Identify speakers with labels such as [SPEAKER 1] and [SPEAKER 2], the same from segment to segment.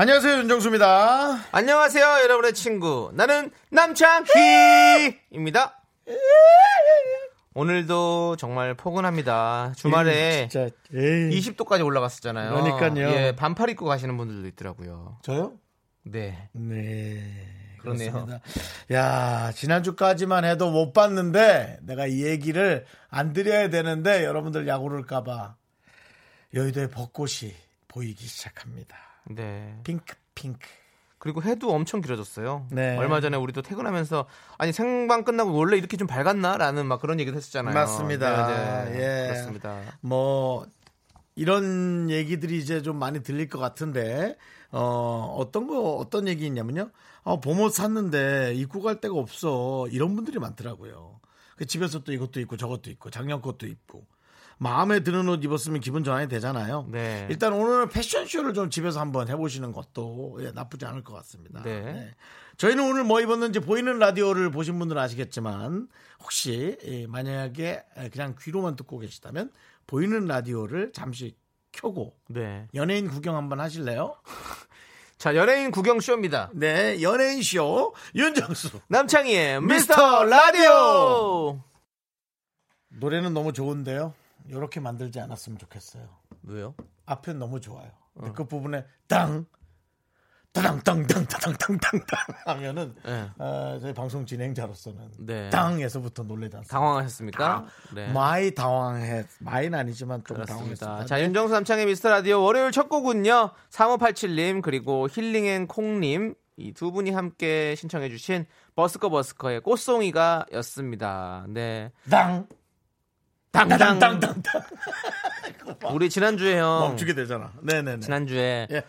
[SPEAKER 1] 안녕하세요 윤정수입니다.
[SPEAKER 2] 안녕하세요, 여러분의 친구. 나는 남창희입니다. 오늘도 정말 포근합니다. 주말에
[SPEAKER 1] 진짜 에이.
[SPEAKER 2] 20도까지 올라갔었잖아요.
[SPEAKER 1] 그러니까요.
[SPEAKER 2] 예, 반팔 입고 가시는 분들도 있더라고요.
[SPEAKER 1] 저요?
[SPEAKER 2] 네.
[SPEAKER 1] 네.
[SPEAKER 2] 그러네요.
[SPEAKER 1] 그렇습니다. 야, 지난주까지만 해도 못 봤는데 내가 이 얘기를 안 드려야 되는데 여러분들 야구를까봐 여의도의 벚꽃이 보이기 시작합니다.
[SPEAKER 2] 네.
[SPEAKER 1] 핑크 핑크.
[SPEAKER 2] 그리고 해도 엄청 길어졌어요.
[SPEAKER 1] 네.
[SPEAKER 2] 얼마 전에 우리도 퇴근하면서 아니 생방 끝나고 원래 이렇게 좀 밝았나라는 막 그런 얘기도 했었잖아요.
[SPEAKER 1] 맞습니다.
[SPEAKER 2] 네, 네.
[SPEAKER 1] 예.
[SPEAKER 2] 그렇습니다.
[SPEAKER 1] 뭐 이런 얘기들이 이제 좀 많이 들릴 것 같은데 어 어떤 거 어떤 얘기 있냐면요. 어, 봄옷 샀는데 입고 갈 데가 없어 이런 분들이 많더라고요. 그 집에서 또 이것도 있고 저것도 있고 작년 것도 입고 마음에 드는 옷 입었으면 기분 전환이 되잖아요.
[SPEAKER 2] 네.
[SPEAKER 1] 일단 오늘은 패션쇼를 좀 집에서 한번 해보시는 것도 예, 나쁘지 않을 것 같습니다.
[SPEAKER 2] 네.
[SPEAKER 1] 저희는 오늘 뭐 입었는지 보이는 라디오를 보신 분들은 아시겠지만 혹시 예, 만약에 그냥 귀로만 듣고 계시다면 보이는 라디오를 잠시 켜고
[SPEAKER 2] 네.
[SPEAKER 1] 연예인 구경 한번 하실래요?
[SPEAKER 2] 자, 연예인 구경 쇼입니다.
[SPEAKER 1] 네, 연예인 쇼 윤정수.
[SPEAKER 2] 남창희의
[SPEAKER 1] 미스터
[SPEAKER 2] 라디오.
[SPEAKER 1] 노래는 너무 좋은데요. 이렇게 만들지 않았으면 좋겠어요.
[SPEAKER 2] 왜요?
[SPEAKER 1] 앞엔 너무 좋아요. 근데
[SPEAKER 2] 어.
[SPEAKER 1] 그 부분에 땅 따당땅땅따당땅땅땅 하면은
[SPEAKER 2] 네.
[SPEAKER 1] 어, 저희 방송 진행자로서는
[SPEAKER 2] 네.
[SPEAKER 1] 땅에서부터 놀래지 않습니다.
[SPEAKER 2] 당황하셨습니까? 네.
[SPEAKER 1] 많이 당황해. 많이는 아니지만 좀. 당황했습니다.
[SPEAKER 2] 자, 윤정수 남창의 미스터 라디오 월요일 첫 곡은요. 3587님 그리고 힐링앤 콩님 이 두 분이 함께 신청해 주신 버스커 버스커의 꽃송이가 였습니다. 네.
[SPEAKER 1] 땅
[SPEAKER 2] 당당.
[SPEAKER 1] 땅땅땅땅
[SPEAKER 2] 우리 지난주에 형
[SPEAKER 1] 멈추게 되잖아. 네네네.
[SPEAKER 2] 지난주에
[SPEAKER 1] 예.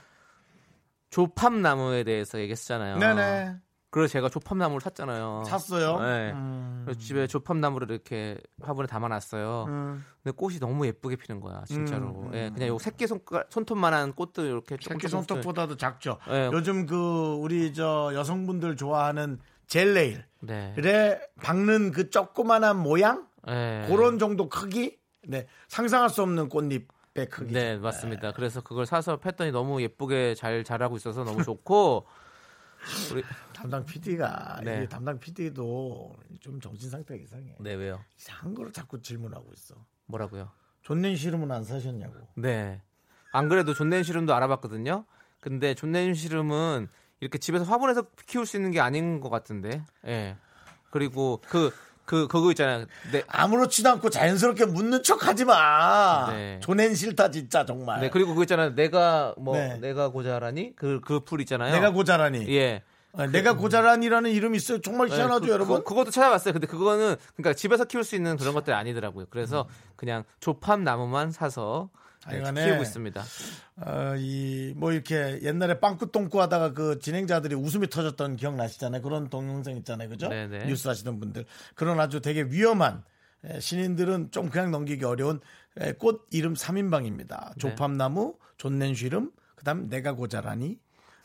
[SPEAKER 2] 조팝나무에 대해서 얘기했잖아요.
[SPEAKER 1] 네네.
[SPEAKER 2] 그래서 제가 조팝나무를 샀잖아요.
[SPEAKER 1] 샀어요.
[SPEAKER 2] 네.
[SPEAKER 1] 음.
[SPEAKER 2] 그래서 집에 조팝나무를 이렇게 화분에 담아놨어요.
[SPEAKER 1] 음.
[SPEAKER 2] 근데 꽃이 너무 예쁘게 피는 거야, 진짜로.
[SPEAKER 1] 음,
[SPEAKER 2] 예, 그냥 요 새끼 손 손톱만한 꽃도 이렇게
[SPEAKER 1] 새끼 손톱보다도 작죠.
[SPEAKER 2] 네.
[SPEAKER 1] 요즘 그 우리 저 여성분들 좋아하는 젤레일에
[SPEAKER 2] 네.
[SPEAKER 1] 박는 그 조그만한 모양
[SPEAKER 2] 네.
[SPEAKER 1] 그런 정도 크기. 네 상상할 수 없는 꽃잎의 크기.
[SPEAKER 2] 네, 맞습니다. 그래서 그걸 사서 팼더니 너무 예쁘게 잘 자라고 있어서 너무 좋고 우리
[SPEAKER 1] 담당 PD가
[SPEAKER 2] 네.
[SPEAKER 1] 담당 PD도 좀 정신 상태가 이상해.
[SPEAKER 2] 네, 왜요?
[SPEAKER 1] 이상한 거를 자꾸 질문하고 있어.
[SPEAKER 2] 뭐라고요?
[SPEAKER 1] 존낸 시름은 안 사셨냐고.
[SPEAKER 2] 네. 안 그래도 존넨 시름도 알아봤거든요. 근데 존넨 시름은 이렇게 집에서 화분에서 키울 수 있는 게 아닌 것 같은데. 예. 그리고 그, 그, 그거 있잖아요. 네.
[SPEAKER 1] 아무렇지도 않고 자연스럽게 묻는 척 하지 마.
[SPEAKER 2] 네.
[SPEAKER 1] 존낸 싫다 진짜 정말.
[SPEAKER 2] 네, 그리고 그거 있잖아요. 내가 뭐,
[SPEAKER 1] 네.
[SPEAKER 2] 내가 고자라니? 그, 그 풀 있잖아요.
[SPEAKER 1] 내가 고자라니.
[SPEAKER 2] 예.
[SPEAKER 1] 아, 내가 고자란이라는 이름이 있어요. 정말
[SPEAKER 2] 네,
[SPEAKER 1] 희한하죠,
[SPEAKER 2] 그,
[SPEAKER 1] 여러분.
[SPEAKER 2] 그, 것도 찾아봤어요. 근데 그거는 그러니까 집에서 키울 수 있는 그런 것들이 아니더라고요. 그래서 그냥 조팝 나무만 사서 네,
[SPEAKER 1] 하여간에
[SPEAKER 2] 키우고 있습니다.
[SPEAKER 1] 어, 이, 뭐 이렇게 옛날에 빵꾸 똥꾸 하다가 그 진행자들이 웃음이 터졌던 기억 나시잖아요. 그런 동영상 있잖아요. 그죠?
[SPEAKER 2] 네네.
[SPEAKER 1] 뉴스 하시던 분들. 그런 아주 되게 위험한 에, 신인들은 좀 그냥 넘기기 어려운 에, 꽃 이름 3인방입니다. 조팝나무, 존넨쉬름, 그 다음 내가 고자라니.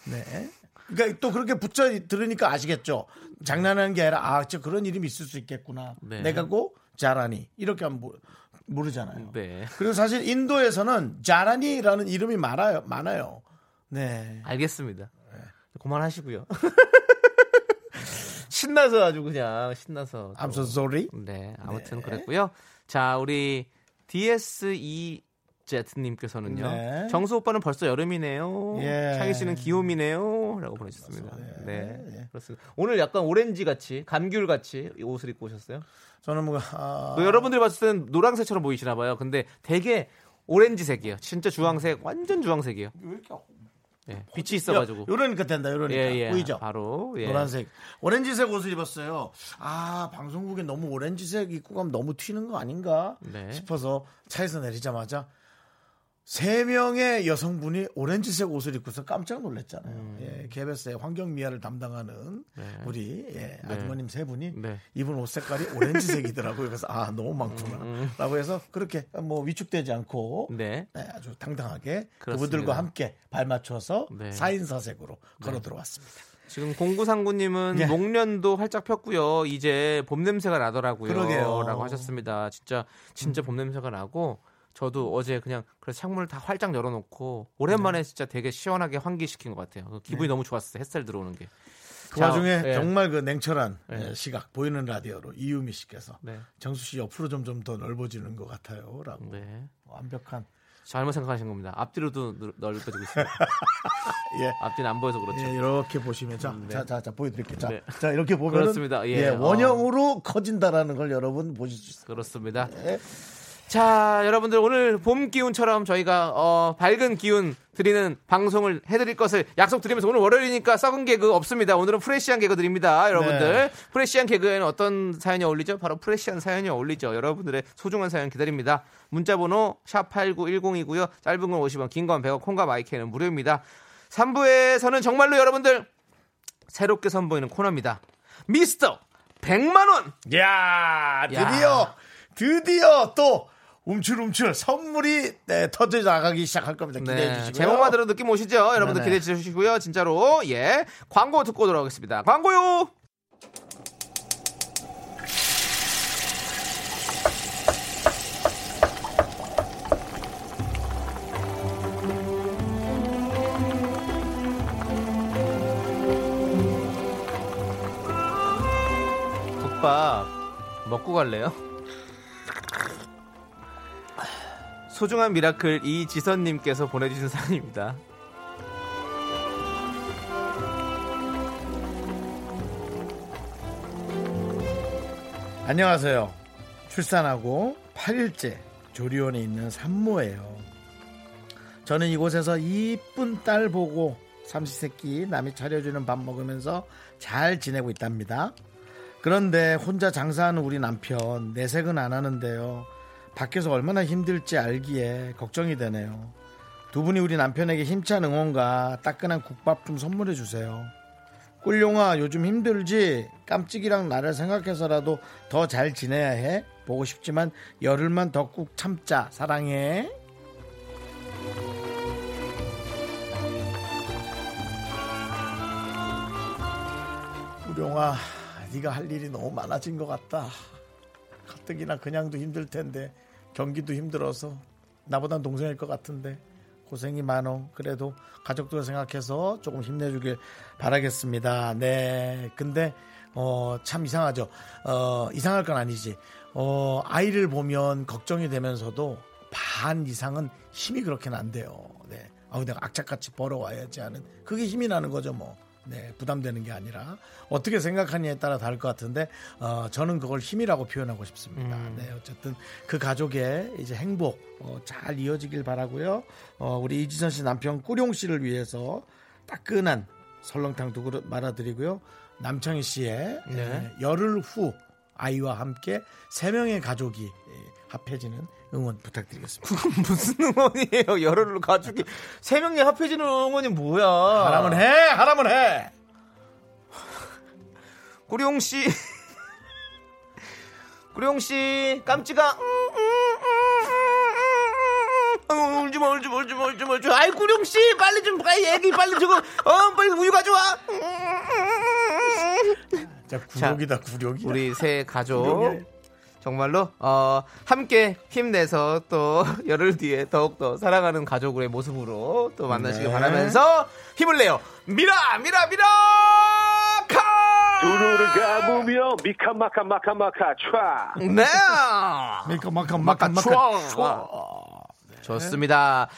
[SPEAKER 1] 네. 그러니까 또 그렇게 붙여 들으니까 아시겠죠? 장난하는 게 아니라 아, 저 그런 이름이 있을 수 있겠구나.
[SPEAKER 2] 네.
[SPEAKER 1] 내가 고 자라니. 이렇게 하면 모- 모르잖아요.
[SPEAKER 2] 네.
[SPEAKER 1] 그리고 사실 인도에서는 자라니라는 이름이 많아요. 많아요. 네.
[SPEAKER 2] 알겠습니다. 그만하시고요. 신나서 아주 그냥 신나서.
[SPEAKER 1] I'm so sorry.
[SPEAKER 2] 네, 아무튼 그랬고요. 자, 우리 DSE 제트님께서는요.
[SPEAKER 1] 네.
[SPEAKER 2] 정수 오빠는 벌써 여름이네요.
[SPEAKER 1] 예.
[SPEAKER 2] 창희 씨는 기홈이네요.라고 보내주셨습니다. 네, 그렇습니다. 오늘 약간 오렌지 같이 감귤 같이 옷을 입고 오셨어요.
[SPEAKER 1] 저는 뭐 아,
[SPEAKER 2] 뭐 여러분들이 봤을 때는 노란색처럼 보이시나 봐요. 근데 되게 오렌지색이에요. 진짜 주황색, 완전 주황색이에요.
[SPEAKER 1] 왜 이렇게
[SPEAKER 2] 예, 빛이 있어가지고.
[SPEAKER 1] 요- 요러니까 된다. 요러니까
[SPEAKER 2] 예, 예.
[SPEAKER 1] 보이죠?
[SPEAKER 2] 바로 예.
[SPEAKER 1] 노란색, 오렌지색 옷을 입었어요. 아 방송국에 너무 오렌지색 입고 가면 너무 튀는 거 아닌가
[SPEAKER 2] 네.
[SPEAKER 1] 싶어서 차에서 내리자마자 세 명의 여성분이 오렌지색 옷을 입고서 깜짝 놀랐잖아요.
[SPEAKER 2] 음.
[SPEAKER 1] 예, KBS의 환경 미화를 담당하는 우리 예, 아주머님 세 분이
[SPEAKER 2] 네.
[SPEAKER 1] 입은 옷 색깔이 오렌지색이더라고요. 그래서 아 너무 많구나. 라고 해서 그렇게 뭐 위축되지 않고
[SPEAKER 2] 음, 네.
[SPEAKER 1] 네, 아주 당당하게
[SPEAKER 2] 그렇습니다.
[SPEAKER 1] 그분들과 함께 발맞춰서
[SPEAKER 2] 네.
[SPEAKER 1] 사인사색으로 걸어 들어왔습니다.
[SPEAKER 2] 지금 공구상구님은
[SPEAKER 1] 예.
[SPEAKER 2] 목련도 활짝 폈고요. 이제 봄 냄새가 나더라고요.
[SPEAKER 1] 그러게요.
[SPEAKER 2] 라고 하셨습니다. 진짜 진짜 봄 냄새가 나고 저도 어제 그냥 그래서 창문을 다 활짝 열어놓고 오랜만에 진짜 되게 시원하게 환기시킨 것 같아요. 그 기분이 너무 좋았어요. 햇살 들어오는 게.
[SPEAKER 1] 그
[SPEAKER 2] 자,
[SPEAKER 1] 와중에
[SPEAKER 2] 예.
[SPEAKER 1] 정말 그 냉철한
[SPEAKER 2] 예.
[SPEAKER 1] 예, 시각 보이는 라디오로 이유미 씨께서
[SPEAKER 2] 네.
[SPEAKER 1] 정수 씨 옆으로 점점 더 넓어지는 것 같아요라고
[SPEAKER 2] 네.
[SPEAKER 1] 완벽한
[SPEAKER 2] 잘못 생각하신 겁니다. 앞뒤로도 넓- 넓어지고 있습니다.
[SPEAKER 1] 예.
[SPEAKER 2] 앞뒤는 안 보여서 그렇죠.
[SPEAKER 1] 예, 이렇게 보시면 자,
[SPEAKER 2] 네.
[SPEAKER 1] 자, 자, 자 보여드릴게요. 자,
[SPEAKER 2] 네.
[SPEAKER 1] 자 이렇게 보면
[SPEAKER 2] 그렇습니다. 예.
[SPEAKER 1] 원형으로 커진다라는 걸 여러분 보실 수 있어요.
[SPEAKER 2] 그렇습니다.
[SPEAKER 1] 네.
[SPEAKER 2] 자, 여러분들 오늘 봄 기운처럼 저희가 어, 밝은 기운 드리는 방송을 해드릴 것을 약속드리면서 오늘 월요일이니까 썩은 개그 없습니다. 오늘은 프레시한 개그 드립니다. 여러분들
[SPEAKER 1] 네.
[SPEAKER 2] 프레시한 개그에는 어떤 사연이 어울리죠? 바로 프레시한 사연이 어울리죠. 여러분들의 소중한 사연 기다립니다. 문자번호 샵 #8910이고요. 짧은 건 50원, 긴 건 100원, 콩과 마이크는 무료입니다. 3부에서는 정말로 여러분들 새롭게 선보이는 코너입니다. 미스터 100만 원.
[SPEAKER 1] 야 드디어 드디어 또 움찔움찔 선물이 네, 터져 나가기 시작할 겁니다. 기대해 주시고요.
[SPEAKER 2] 네, 제목만 들어도 느낌 오시죠? 여러분들
[SPEAKER 1] 네네.
[SPEAKER 2] 기대해 주시고요. 진짜로 예 광고 듣고 돌아오겠습니다. 광고요. 국밥 먹고 갈래요? 소중한 miracle 이지선님께서 보내주신 사연입니다.
[SPEAKER 1] 안녕하세요. 출산하고 8일째 조리원에 있는 산모예요. 저는 이곳에서 이쁜 딸 보고 삼시세끼 남이 차려주는 밥 먹으면서 잘 지내고 있답니다. 그런데 혼자 장사하는 우리 남편 내색은 안 하는데요. 밖에서 얼마나 힘들지 알기에 걱정이 되네요. 두 분이 우리 남편에게 힘찬 응원과 따끈한 국밥 좀 선물해 주세요. 꿀용아 요즘 힘들지? 깜찍이랑 나를 생각해서라도 더 잘 지내야 해? 보고 싶지만 열흘만 더 꾹 참자. 사랑해. 꿀용아 네가 할 일이 너무 많아진 것 같다. 가뜩이나 그냥도 힘들 텐데 경기도 힘들어서 나보단 동생일 것 같은데 고생이 많어. 그래도 가족들 생각해서 조금 힘내주길 바라겠습니다. 네. 근데, 어, 참 이상하죠. 어, 이상할 건 아니지. 어, 아이를 보면 걱정이 되면서도 반 이상은 힘이 그렇게는 안 돼요. 네. 아, 내가 악착같이 벌어와야지 하는 그게 힘이 나는 거죠, 뭐. 네, 부담되는 게 아니라 어떻게 생각하느냐에 따라 다를 것 같은데 어, 저는 그걸 힘이라고 표현하고 싶습니다. 네, 어쨌든 그 가족의 이제 행복 어, 잘 이어지길 바라고요. 어, 우리 이지선 씨 남편 꾸룡 씨를 위해서 따끈한 설렁탕 두 그릇 말아드리고요. 남창희 씨의
[SPEAKER 2] 네.
[SPEAKER 1] 예, 열흘 후 아이와 함께 세 명의 가족이 예, 합해지는 응원 부탁드리겠습니다.
[SPEAKER 2] 무슨 응원이에요? 열흘로 가족이 세 명이 합해지는 응원이 뭐야?
[SPEAKER 1] 하라면 해, 하라면 해.
[SPEAKER 2] 구룡 씨, 구룡 씨, 깜찍아. 어, 울지 마, 울지 마, 울지 마, 울지 마, 울지 마. 아이, 구룡 씨, 빨리 좀, 빨리 애기, 빨리 저거, 어, 빨리 우유 가져와.
[SPEAKER 1] 자, 구력이다, 구력이.
[SPEAKER 2] 우리 새 가족.
[SPEAKER 1] 구력이.
[SPEAKER 2] 정말로 어, 함께 힘내서 또 열흘 뒤에 더욱더 사랑하는 가족의 모습으로 또 만나시길
[SPEAKER 1] 네.
[SPEAKER 2] 바라면서 힘을 내요. 미라 미라 미라! 카!
[SPEAKER 3] 두루를 감으며 미카마카 마카마카 촤
[SPEAKER 2] 네.
[SPEAKER 1] 막한 막한
[SPEAKER 2] 추워. 좋습니다.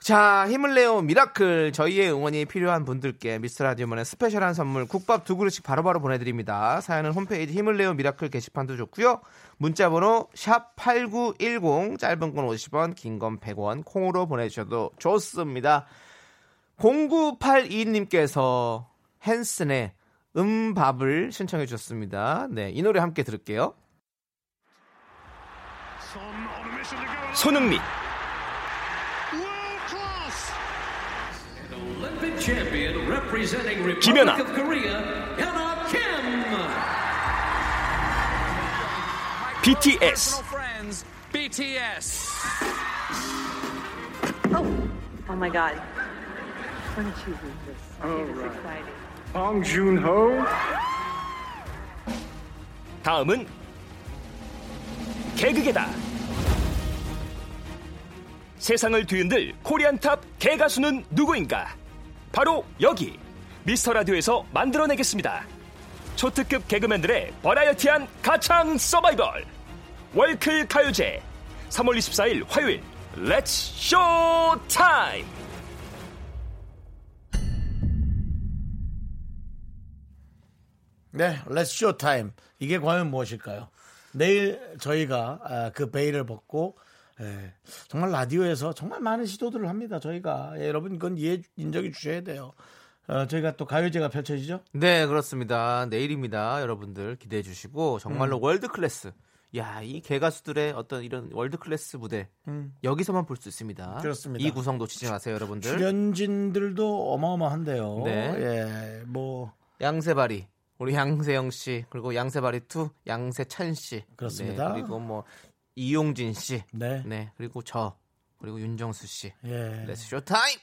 [SPEAKER 2] 자, 힘을 내요 미라클 저희의 응원이 필요한 분들께 미스터 라디오만의 스페셜한 선물 국밥 두 그릇씩 바로 바로 보내드립니다. 사연은 홈페이지 힘을 내요 미라클 게시판도 좋고요. 문자번호 샵 #8910 짧은 건 50원, 긴 건 100원 콩으로 보내주셔도 좋습니다. 0982님께서 헨슨의 음밥을 신청해 주셨습니다. 네, 이 노래 함께 들을게요.
[SPEAKER 4] 손흥민 김연아.
[SPEAKER 5] of Korea, Hyuna Kim.
[SPEAKER 4] BTS
[SPEAKER 5] Friends, BTS.
[SPEAKER 6] Oh my God. We're choosing this. This is exciting.
[SPEAKER 3] 봉준호.
[SPEAKER 4] 다음은 개그계다. 세상을 뒤흔들 Korean top 개가수는 누구인가? 바로 여기 미스터 라디오에서 만들어내겠습니다. 초특급 개그맨들의 variety한 가창 서바이벌 월클 가요제 3월 24일 화요일 Let's show time
[SPEAKER 1] 네, Let's show time. 이게 과연 무엇일까요? 내일 저희가 아, 그 베일을 벗고 예, 정말 라디오에서 정말 많은 시도들을 합니다. 저희가 예, 여러분 이건 이해 인정해 주셔야 돼요. 어, 저희가 또 가요제가 펼쳐지죠.
[SPEAKER 2] 네, 그렇습니다. 내일입니다. 여러분들 기대해 주시고 정말로
[SPEAKER 1] 음.
[SPEAKER 2] world class. 야, 이 개가수들의 어떤 이런 world class 무대 여기서만 볼 수 있습니다.
[SPEAKER 1] 음. 그렇습니다.
[SPEAKER 2] 이 구성 놓치지 마세요, 여러분들.
[SPEAKER 1] 출연진들도 어마어마한데요.
[SPEAKER 2] 네.
[SPEAKER 1] 예, 뭐
[SPEAKER 2] 양세바리, 우리 양세형 씨, 그리고 양세바리 two 양세찬 씨.
[SPEAKER 1] 그렇습니다.
[SPEAKER 2] 네, 그리고 뭐 이용진 씨.
[SPEAKER 1] 네.
[SPEAKER 2] 네, 그리고 저 그리고 윤정수 씨.
[SPEAKER 1] 예,
[SPEAKER 2] Let's show time.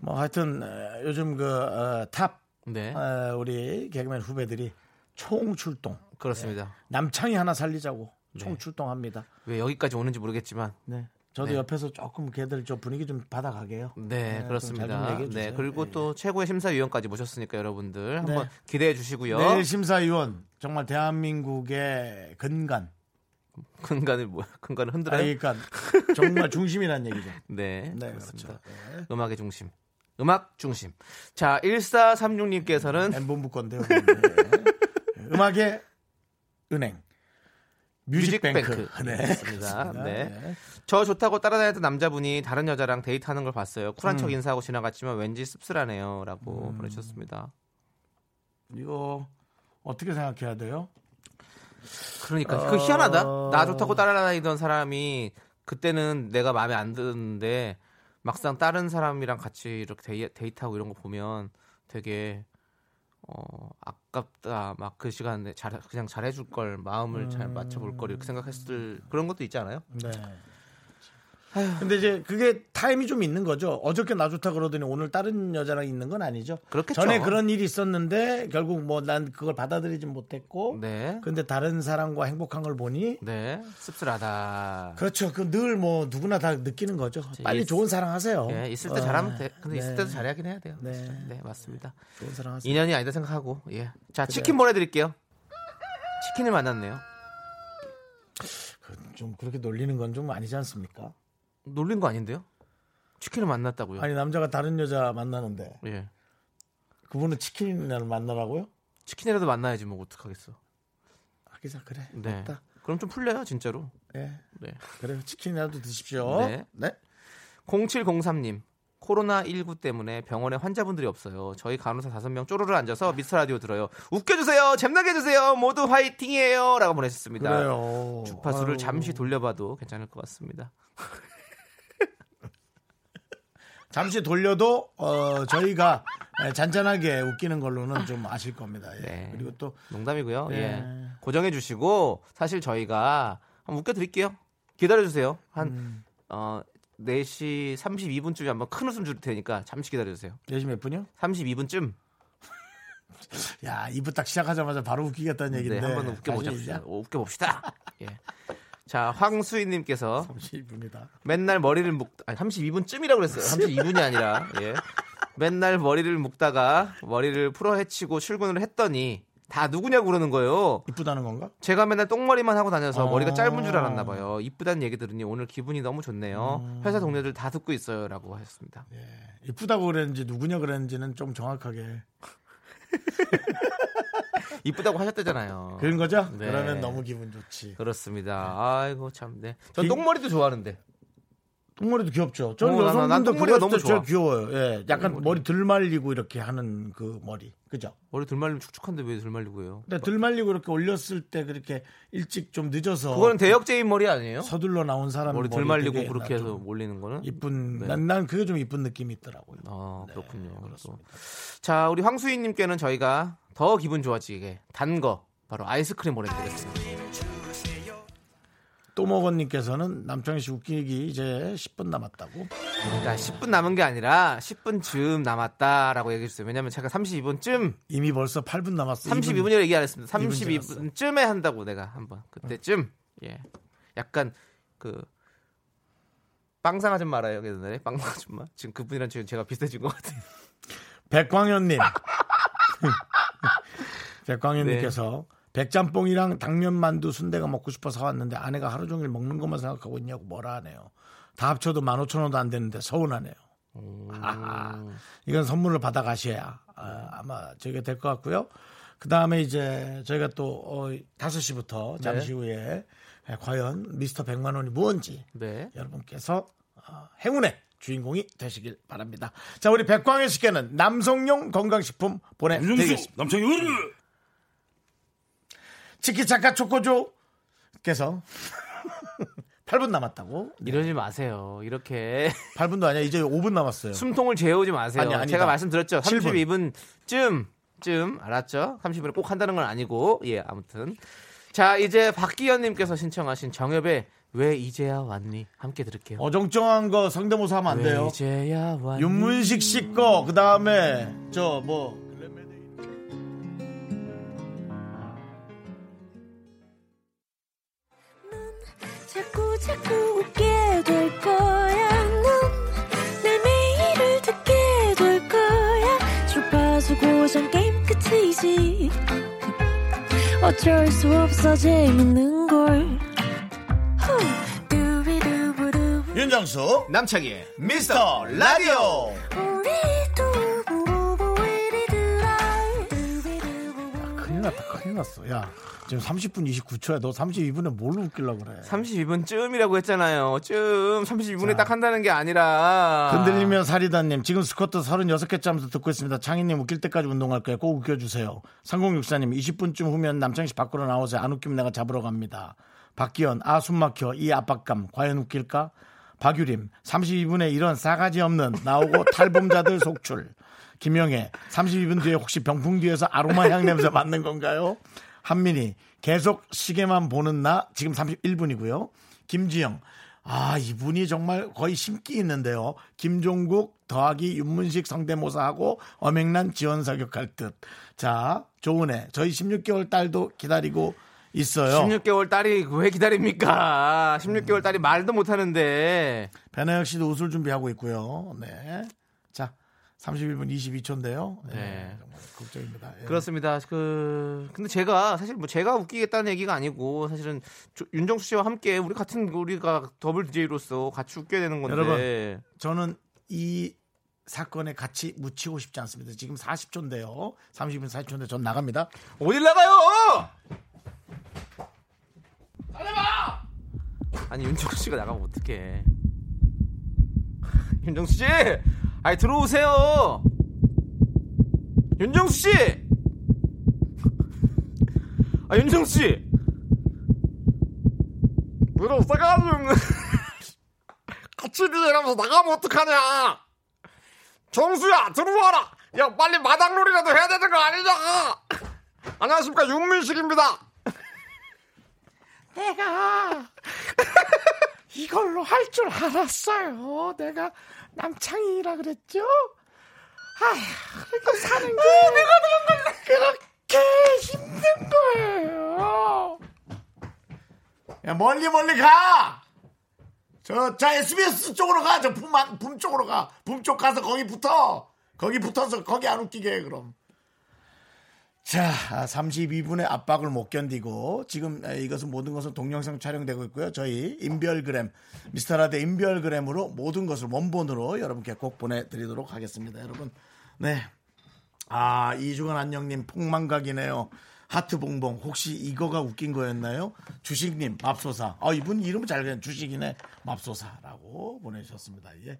[SPEAKER 1] 뭐 하여튼 에, 요즘 그탑
[SPEAKER 2] 네.
[SPEAKER 1] 어, 우리 개그맨 후배들이 총 출동.
[SPEAKER 2] 그렇습니다.
[SPEAKER 1] 남창이 하나 살리자고
[SPEAKER 2] 네.
[SPEAKER 1] 총 출동합니다.
[SPEAKER 2] 왜 여기까지 오는지 모르겠지만
[SPEAKER 1] 네. 저도
[SPEAKER 2] 네.
[SPEAKER 1] 옆에서 조금 걔들 좀 분위기 좀 받아가게요.
[SPEAKER 2] 네,
[SPEAKER 1] 좀
[SPEAKER 2] 그렇습니다. 네, 그리고
[SPEAKER 1] 예.
[SPEAKER 2] 또 최고의 심사위원까지 모셨으니까 여러분들 한번
[SPEAKER 1] 네.
[SPEAKER 2] 기대해 주시고요.
[SPEAKER 1] 내일 심사위원 정말 대한민국의 근간.
[SPEAKER 2] 근간을 뭐 근간을
[SPEAKER 1] 아,
[SPEAKER 2] 흔들어요.
[SPEAKER 1] 그러니까 정말 중심이라는 얘기죠.
[SPEAKER 2] 네,
[SPEAKER 1] 네,
[SPEAKER 2] 그렇습니다.
[SPEAKER 1] 그렇죠. 네.
[SPEAKER 2] 음악의 중심. 음악 중심. 자, 1436님께서는
[SPEAKER 1] 엠본부 건데요. 네. 음악의 은행. 뮤직뱅크.
[SPEAKER 2] 뮤직뱅크.
[SPEAKER 1] 네.
[SPEAKER 2] 그렇습니다.
[SPEAKER 1] 그렇습니다.
[SPEAKER 2] 네.
[SPEAKER 1] 네.
[SPEAKER 2] 저 좋다고 따라다녔던 남자분이 다른 여자랑 데이트하는 걸 봤어요. 쿨한
[SPEAKER 1] 음.
[SPEAKER 2] 척 인사하고 지나갔지만 왠지 씁쓸하네요 라고 보내주셨습니다.
[SPEAKER 1] 이거 어떻게 생각해야 돼요?
[SPEAKER 2] 그러니까 그 희한하다.
[SPEAKER 1] 어.
[SPEAKER 2] 나 좋다고 따라다니던 사람이 그때는 내가 마음에 안 드는데 막상 다른 사람이랑 같이 이렇게 데이, 데이트하고 이런 거 보면 되게 어 아깝다 막 그 시간에 잘 그냥 잘해줄 걸 마음을 잘 맞춰볼 걸 이렇게 생각했을 그런 것도 있지 않아요?
[SPEAKER 1] 네. 근데 이제 그게 타임이 좀 있는 거죠. 어저께 나 좋다 그러더니 오늘 다른 여자랑 있는 건 아니죠.
[SPEAKER 2] 그렇겠죠.
[SPEAKER 1] 전에 그런 일이 있었는데 결국 뭐 난 그걸 받아들이진 못했고.
[SPEAKER 2] 네,
[SPEAKER 1] 근데 다른 사람과 행복한 걸 보니
[SPEAKER 2] 네 씁쓸하다.
[SPEAKER 1] 그렇죠. 그 늘 뭐 누구나 다 느끼는 거죠. 빨리
[SPEAKER 2] 있-
[SPEAKER 1] 좋은 사랑하세요.
[SPEAKER 2] 예, 있을 때
[SPEAKER 1] 어,
[SPEAKER 2] 잘하면 돼. 근데 있을
[SPEAKER 1] 네.
[SPEAKER 2] 때도 잘하긴 해야 돼요.
[SPEAKER 1] 네.
[SPEAKER 2] 네, 맞습니다.
[SPEAKER 1] 좋은 사랑하세요.
[SPEAKER 2] 인연이 아니다 생각하고 예. 자 치킨 보내드릴게요. 치킨을 만났네요.
[SPEAKER 1] 좀 그렇게 놀리는 건 좀 아니지 않습니까?
[SPEAKER 2] 놀린 거 아닌데요? 치킨을 만났다고요?
[SPEAKER 1] 아니 남자가 다른 여자 만나는데
[SPEAKER 2] 예.
[SPEAKER 1] 그분은 치킨을 만나라고요?
[SPEAKER 2] 치킨이라도 만나야지 뭐 어떡하겠어.
[SPEAKER 1] 아, 기사 그래.
[SPEAKER 2] 네.
[SPEAKER 1] 맞다.
[SPEAKER 2] 그럼 좀 풀려요 진짜로.
[SPEAKER 1] 네.
[SPEAKER 2] 네.
[SPEAKER 1] 그래요. 치킨이라도 드십시오.
[SPEAKER 2] 네.
[SPEAKER 1] 네.
[SPEAKER 2] 0703님. 코로나19 때문에 병원에 환자분들이 없어요. 저희 간호사 5명 쪼르르 앉아서 미스터 라디오 들어요. 웃겨주세요. 잼나게 해주세요. 모두 화이팅이에요. 라고 보내셨습니다.
[SPEAKER 1] 그래요.
[SPEAKER 2] 주파수를
[SPEAKER 1] 아유.
[SPEAKER 2] 잠시 돌려봐도 괜찮을 것 같습니다.
[SPEAKER 1] 잠시 돌려도 어, 저희가 잔잔하게 웃기는 걸로는 좀 아실 겁니다. 예.
[SPEAKER 2] 네.
[SPEAKER 1] 그리고 또
[SPEAKER 2] 농담이고요.
[SPEAKER 1] 네.
[SPEAKER 2] 예. 고정해 주시고 사실 저희가 한번 웃겨 드릴게요. 기다려 주세요. 한
[SPEAKER 1] 음.
[SPEAKER 2] 어, 4시 32분쯤에 한번 큰 웃음 줄 테니까 잠시 기다려 주세요.
[SPEAKER 1] 4시 몇 분이요?
[SPEAKER 2] 32분쯤
[SPEAKER 1] 야, 2부 딱 시작하자마자 바로 웃기겠다는 얘기인데.
[SPEAKER 2] 네, 한번 웃겨 보자. 웃겨 봅시다. 예. 자, 황수희 님께서
[SPEAKER 1] 32분이다.
[SPEAKER 2] 맨날 머리를 묶 아니 32분쯤이라고 그랬어요. 32분이 아니라. 예. 맨날 머리를 묶다가 머리를 풀어 헤치고 출근을 했더니 다 누구냐고 그러는 거예요.
[SPEAKER 1] 이쁘다는 건가?
[SPEAKER 2] 제가 맨날 똥머리만 하고 다녀서
[SPEAKER 1] 어.
[SPEAKER 2] 머리가 짧은 줄 알았나 봐요. 이쁘다는 얘기 들으니 오늘 기분이 너무 좋네요.
[SPEAKER 1] 음.
[SPEAKER 2] 회사 동료들 다 듣고 있어요라고 하셨습니다.
[SPEAKER 1] 이쁘다고 그랬는지 누구냐 그랬는지는 좀 정확하게
[SPEAKER 2] 이쁘다고 하셨다잖아요.
[SPEAKER 1] 그런 거죠?
[SPEAKER 2] 네.
[SPEAKER 1] 그러면 너무 기분 좋지.
[SPEAKER 2] 그렇습니다. 아이고 참 네. 전
[SPEAKER 1] 기-
[SPEAKER 2] 똥머리도 좋아하는데.
[SPEAKER 1] 똥머리도 귀엽죠. 저는
[SPEAKER 2] 어, 나- 나- 난
[SPEAKER 1] 여성분들
[SPEAKER 2] 똥머리가 너무
[SPEAKER 1] 진짜 제일
[SPEAKER 2] 좋아.
[SPEAKER 1] 귀여워요. 예, 약간 머리 들 말리고 이렇게 하는 그 머리, 그죠?
[SPEAKER 2] 머리 들말리면 축축한데 왜 들말리고 해요?
[SPEAKER 1] 근데 들 말리고 이렇게 올렸을 때 그렇게 일찍 좀 늦어서
[SPEAKER 2] 그거는 대역죄인 머리 아니에요?
[SPEAKER 1] 서둘러 나온 사람
[SPEAKER 2] 머리 들말리고 그렇게 해서 올리는 거는?
[SPEAKER 1] 이쁜
[SPEAKER 2] 네.
[SPEAKER 1] 난, 난 그게 좀 이쁜 느낌이 있더라고요.
[SPEAKER 2] 아 그렇군요. 또. 자 우리 황수희님께는 저희가 더 기분 좋아지게 단 거 바로 아이스크림 보내드리겠습니다.
[SPEAKER 1] 또 먹언님께서는 남창희 씨 웃기기 이제 10분 남았다고.
[SPEAKER 2] 자 10분 남은 게 아니라 10분쯤 남았다라고 얘기해 주세요. 왜냐면 제가 32분쯤
[SPEAKER 1] 이미 벌써 8분 남았어.
[SPEAKER 2] 32분이라고 얘기 안 했습니다.
[SPEAKER 1] 이분
[SPEAKER 2] 32분쯤에 한다고 내가 한번 그때쯤 예 약간 그 빵상 아줌마 알아요 옛날에 빵상 아줌마 지금 그분이랑 지금 제가 비슷해진 것 같아요.
[SPEAKER 1] 백광현님. 백광현님께서 백짬뽕이랑 당면만두 순대가 먹고 싶어서 사왔는데 아내가 하루 종일 먹는 것만 생각하고 있냐고 뭐라 하네요. 다 합쳐도 15,000원도 안 되는데 서운하네요. 아하. 이건 선물을 받아 가셔야 아, 마 저희가 될 것 같고요. 그 다음에 이제 저희가 또 어, 5시부터 잠시 후에 예, 과연 미스터 100만 원이 무언지
[SPEAKER 2] 네.
[SPEAKER 1] 여러분께서 어, 행운의 주인공이 되시길 바랍니다. 자, 우리 백광현 씨께는 남성용 건강식품 보내드리겠습니다.
[SPEAKER 4] 남창희
[SPEAKER 1] 치키차카 초코조께서 8분 남았다고.
[SPEAKER 2] 이러지 마세요. 이렇게
[SPEAKER 1] 8분도 아니야. 이제 5분 남았어요.
[SPEAKER 2] 숨통을 재우지 마세요.
[SPEAKER 1] 아니, 아니다.
[SPEAKER 2] 제가 말씀드렸죠.
[SPEAKER 1] 7분.
[SPEAKER 2] 32분쯤 쯤 알았죠? 30분에 꼭 한다는 건 아니고 예 아무튼 자 이제 박기현님께서 신청하신 정엽의 왜 이제야 왔니 함께 들을게요.
[SPEAKER 1] 어정쩡한 거 성대모사 하면
[SPEAKER 2] 안왜
[SPEAKER 1] 돼요.
[SPEAKER 2] 이제야 왔니
[SPEAKER 1] 윤문식 씨 거, 그 다음에 저 뭐.
[SPEAKER 7] 어쩔 수 없어 재밌는 걸.
[SPEAKER 1] 윤정수,
[SPEAKER 2] 남창희의
[SPEAKER 1] 미스터 라디오.
[SPEAKER 7] 두비두부부.
[SPEAKER 1] 큰일 났다, 큰일 났어. 야, 지금 30분 29초야. 너 32분에 뭘 웃기려고 그래.
[SPEAKER 2] 32분쯤이라고 했잖아요. 쯤 32분에 딱 한다는 게 아니라
[SPEAKER 1] 흔들리며 사리다님 지금 스쿼트 36개째 하면서 듣고 있습니다. 창희님 웃길 때까지 운동할 거예요. 꼭 웃겨주세요. 3064님 20분쯤 후면 남창희씨 밖으로 나오세요. 안 웃기면 내가 잡으러 갑니다. 박기현 아 숨막혀 이 압박감 과연 웃길까? 박유림 32분에 이런 싸가지 없는 나오고 탈범자들 속출 김영애 32분 뒤에 혹시 병풍 뒤에서 아로마 향 냄새 맡는 건가요? 한민희 계속 시계만 보는 나 지금 31분이고요. 김지영 아 이분이 정말 거의 심기 있는데요. 김종국 더하기 윤문식 성대모사하고 어맹난 지원 사격할 듯. 자 조은혜 저희 16개월 딸도 기다리고 있어요.
[SPEAKER 2] 16개월 딸이 왜 기다립니까? 16개월 딸이 말도 못 하는데
[SPEAKER 1] 배나영 씨도 웃을 준비하고 있고요. 네. 자 31분 22초인데요. 네.
[SPEAKER 2] 네.
[SPEAKER 1] 정말 걱정입니다. 예.
[SPEAKER 2] 그렇습니다. 그 근데 제가 사실 뭐 제가 웃기겠다는 얘기가 아니고 사실은 조- 윤정수 씨와 함께 우리 같은 우리가 더블 DJ로서 같이 웃겨야 되는 건데
[SPEAKER 1] 여러분. 저는 이 사건에 같이 묻히고 싶지 않습니다. 지금 40초인데요. 30분 40초인데 전 나갑니다.
[SPEAKER 2] 어딜 나가요? 아니 윤정수 씨가 나가면 어떡해? 윤정수 씨, 아니 들어오세요. 윤정수 씨, 아 윤정수 씨, 들어오세요. 같이 일하면서 나가면 어떡하냐? 정수야 들어와라. 야 빨리 마당놀이라도 해야 되는 거 아니냐? 안녕하십니까 윤민식입니다.
[SPEAKER 1] 내가 이걸로 할 줄 알았어요. 내가 남창이라 그랬죠? 아휴, 그렇게 사는 게 내가 그렇게 힘든 거예요. 야, 멀리 멀리 가! 저, 자, SBS 쪽으로 가. 저 품, 안- 품 쪽으로 가. 품 쪽 가서 거기 붙어. 거기 붙어서 거기 안 웃기게 해, 그럼. 자, 32분의 압박을 못 견디고 지금 에, 이것은 모든 것은 동영상 촬영되고 있고요. 저희 인별그램 미스터라드 인별그램으로 모든 것을 원본으로 여러분께 꼭 보내드리도록 하겠습니다. 여러분, 네. 아 이주간 안녕님 폭망각이네요. 하트 봉봉 혹시 이거가 웃긴 거였나요? 주식님 맙소사. 아 이분 이름은 잘 그냥 주식이네 맙소사라고 보내주셨습니다. 예.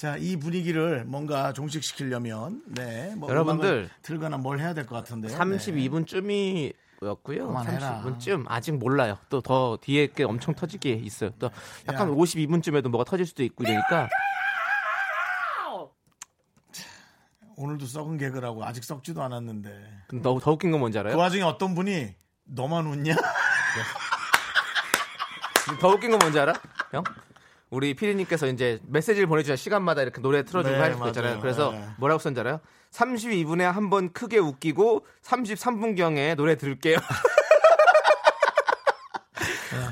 [SPEAKER 1] 자, 이 분위기를 뭔가 종식시키려면 네, 뭐
[SPEAKER 2] 여러분들,
[SPEAKER 1] 틀거나 뭘 해야 될 것 같은데요. 네.
[SPEAKER 2] 32분쯤이었고요.
[SPEAKER 1] 그만해라.
[SPEAKER 2] 32분쯤 아직 몰라요. 또 더 뒤에 게 엄청 터지게 있어요. 또 약간 52분쯤에도 뭐가 터질 수도 있고 이러니까
[SPEAKER 1] 오늘도 썩은 개그라고 아직 썩지도 않았는데
[SPEAKER 2] 더, 더 웃긴 건 뭔지 알아요?
[SPEAKER 1] 그 와중에 어떤 분이 너만 웃냐?
[SPEAKER 2] 더 웃긴 건 뭔지 알아? 형? 우리 피디님께서 이제 메시지를 보내주는 시간마다 이렇게 노래 틀어주고
[SPEAKER 1] 네,
[SPEAKER 2] 할수 있잖아요.
[SPEAKER 1] 맞아요.
[SPEAKER 2] 그래서
[SPEAKER 1] 네.
[SPEAKER 2] 뭐라고 썼는지 알아요? 32분에 한 번 크게 웃기고 33분경에 노래 들을게요.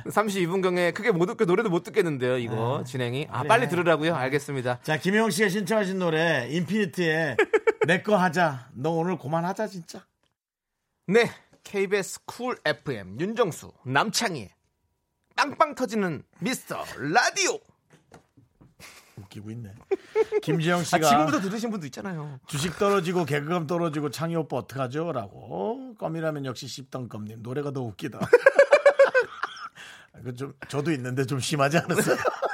[SPEAKER 2] 32분경에 크게 못 웃겨 노래도 못 듣겠는데요. 이거 진행이. 아 빨리 들으라고요? 알겠습니다.
[SPEAKER 1] 자, 김영 씨가 신청하신 노래 인피니트의 내 거 하자. 너 오늘 그만하자 진짜.
[SPEAKER 2] 네, KBS Cool FM 윤정수 남창희 빵빵 터지는 미스터 라디오.
[SPEAKER 1] 웃기고 있네. 김지영
[SPEAKER 2] 아,
[SPEAKER 1] 씨가
[SPEAKER 2] 지금부터 들으신 분도 있잖아요.
[SPEAKER 1] 주식 떨어지고 개그감 떨어지고 창희 오빠 어떡하죠? 라고 껌이라면 역시 씹던 껌님 노래가 더 웃기다. 그 좀 저도 있는데 좀 심하지 않았어요?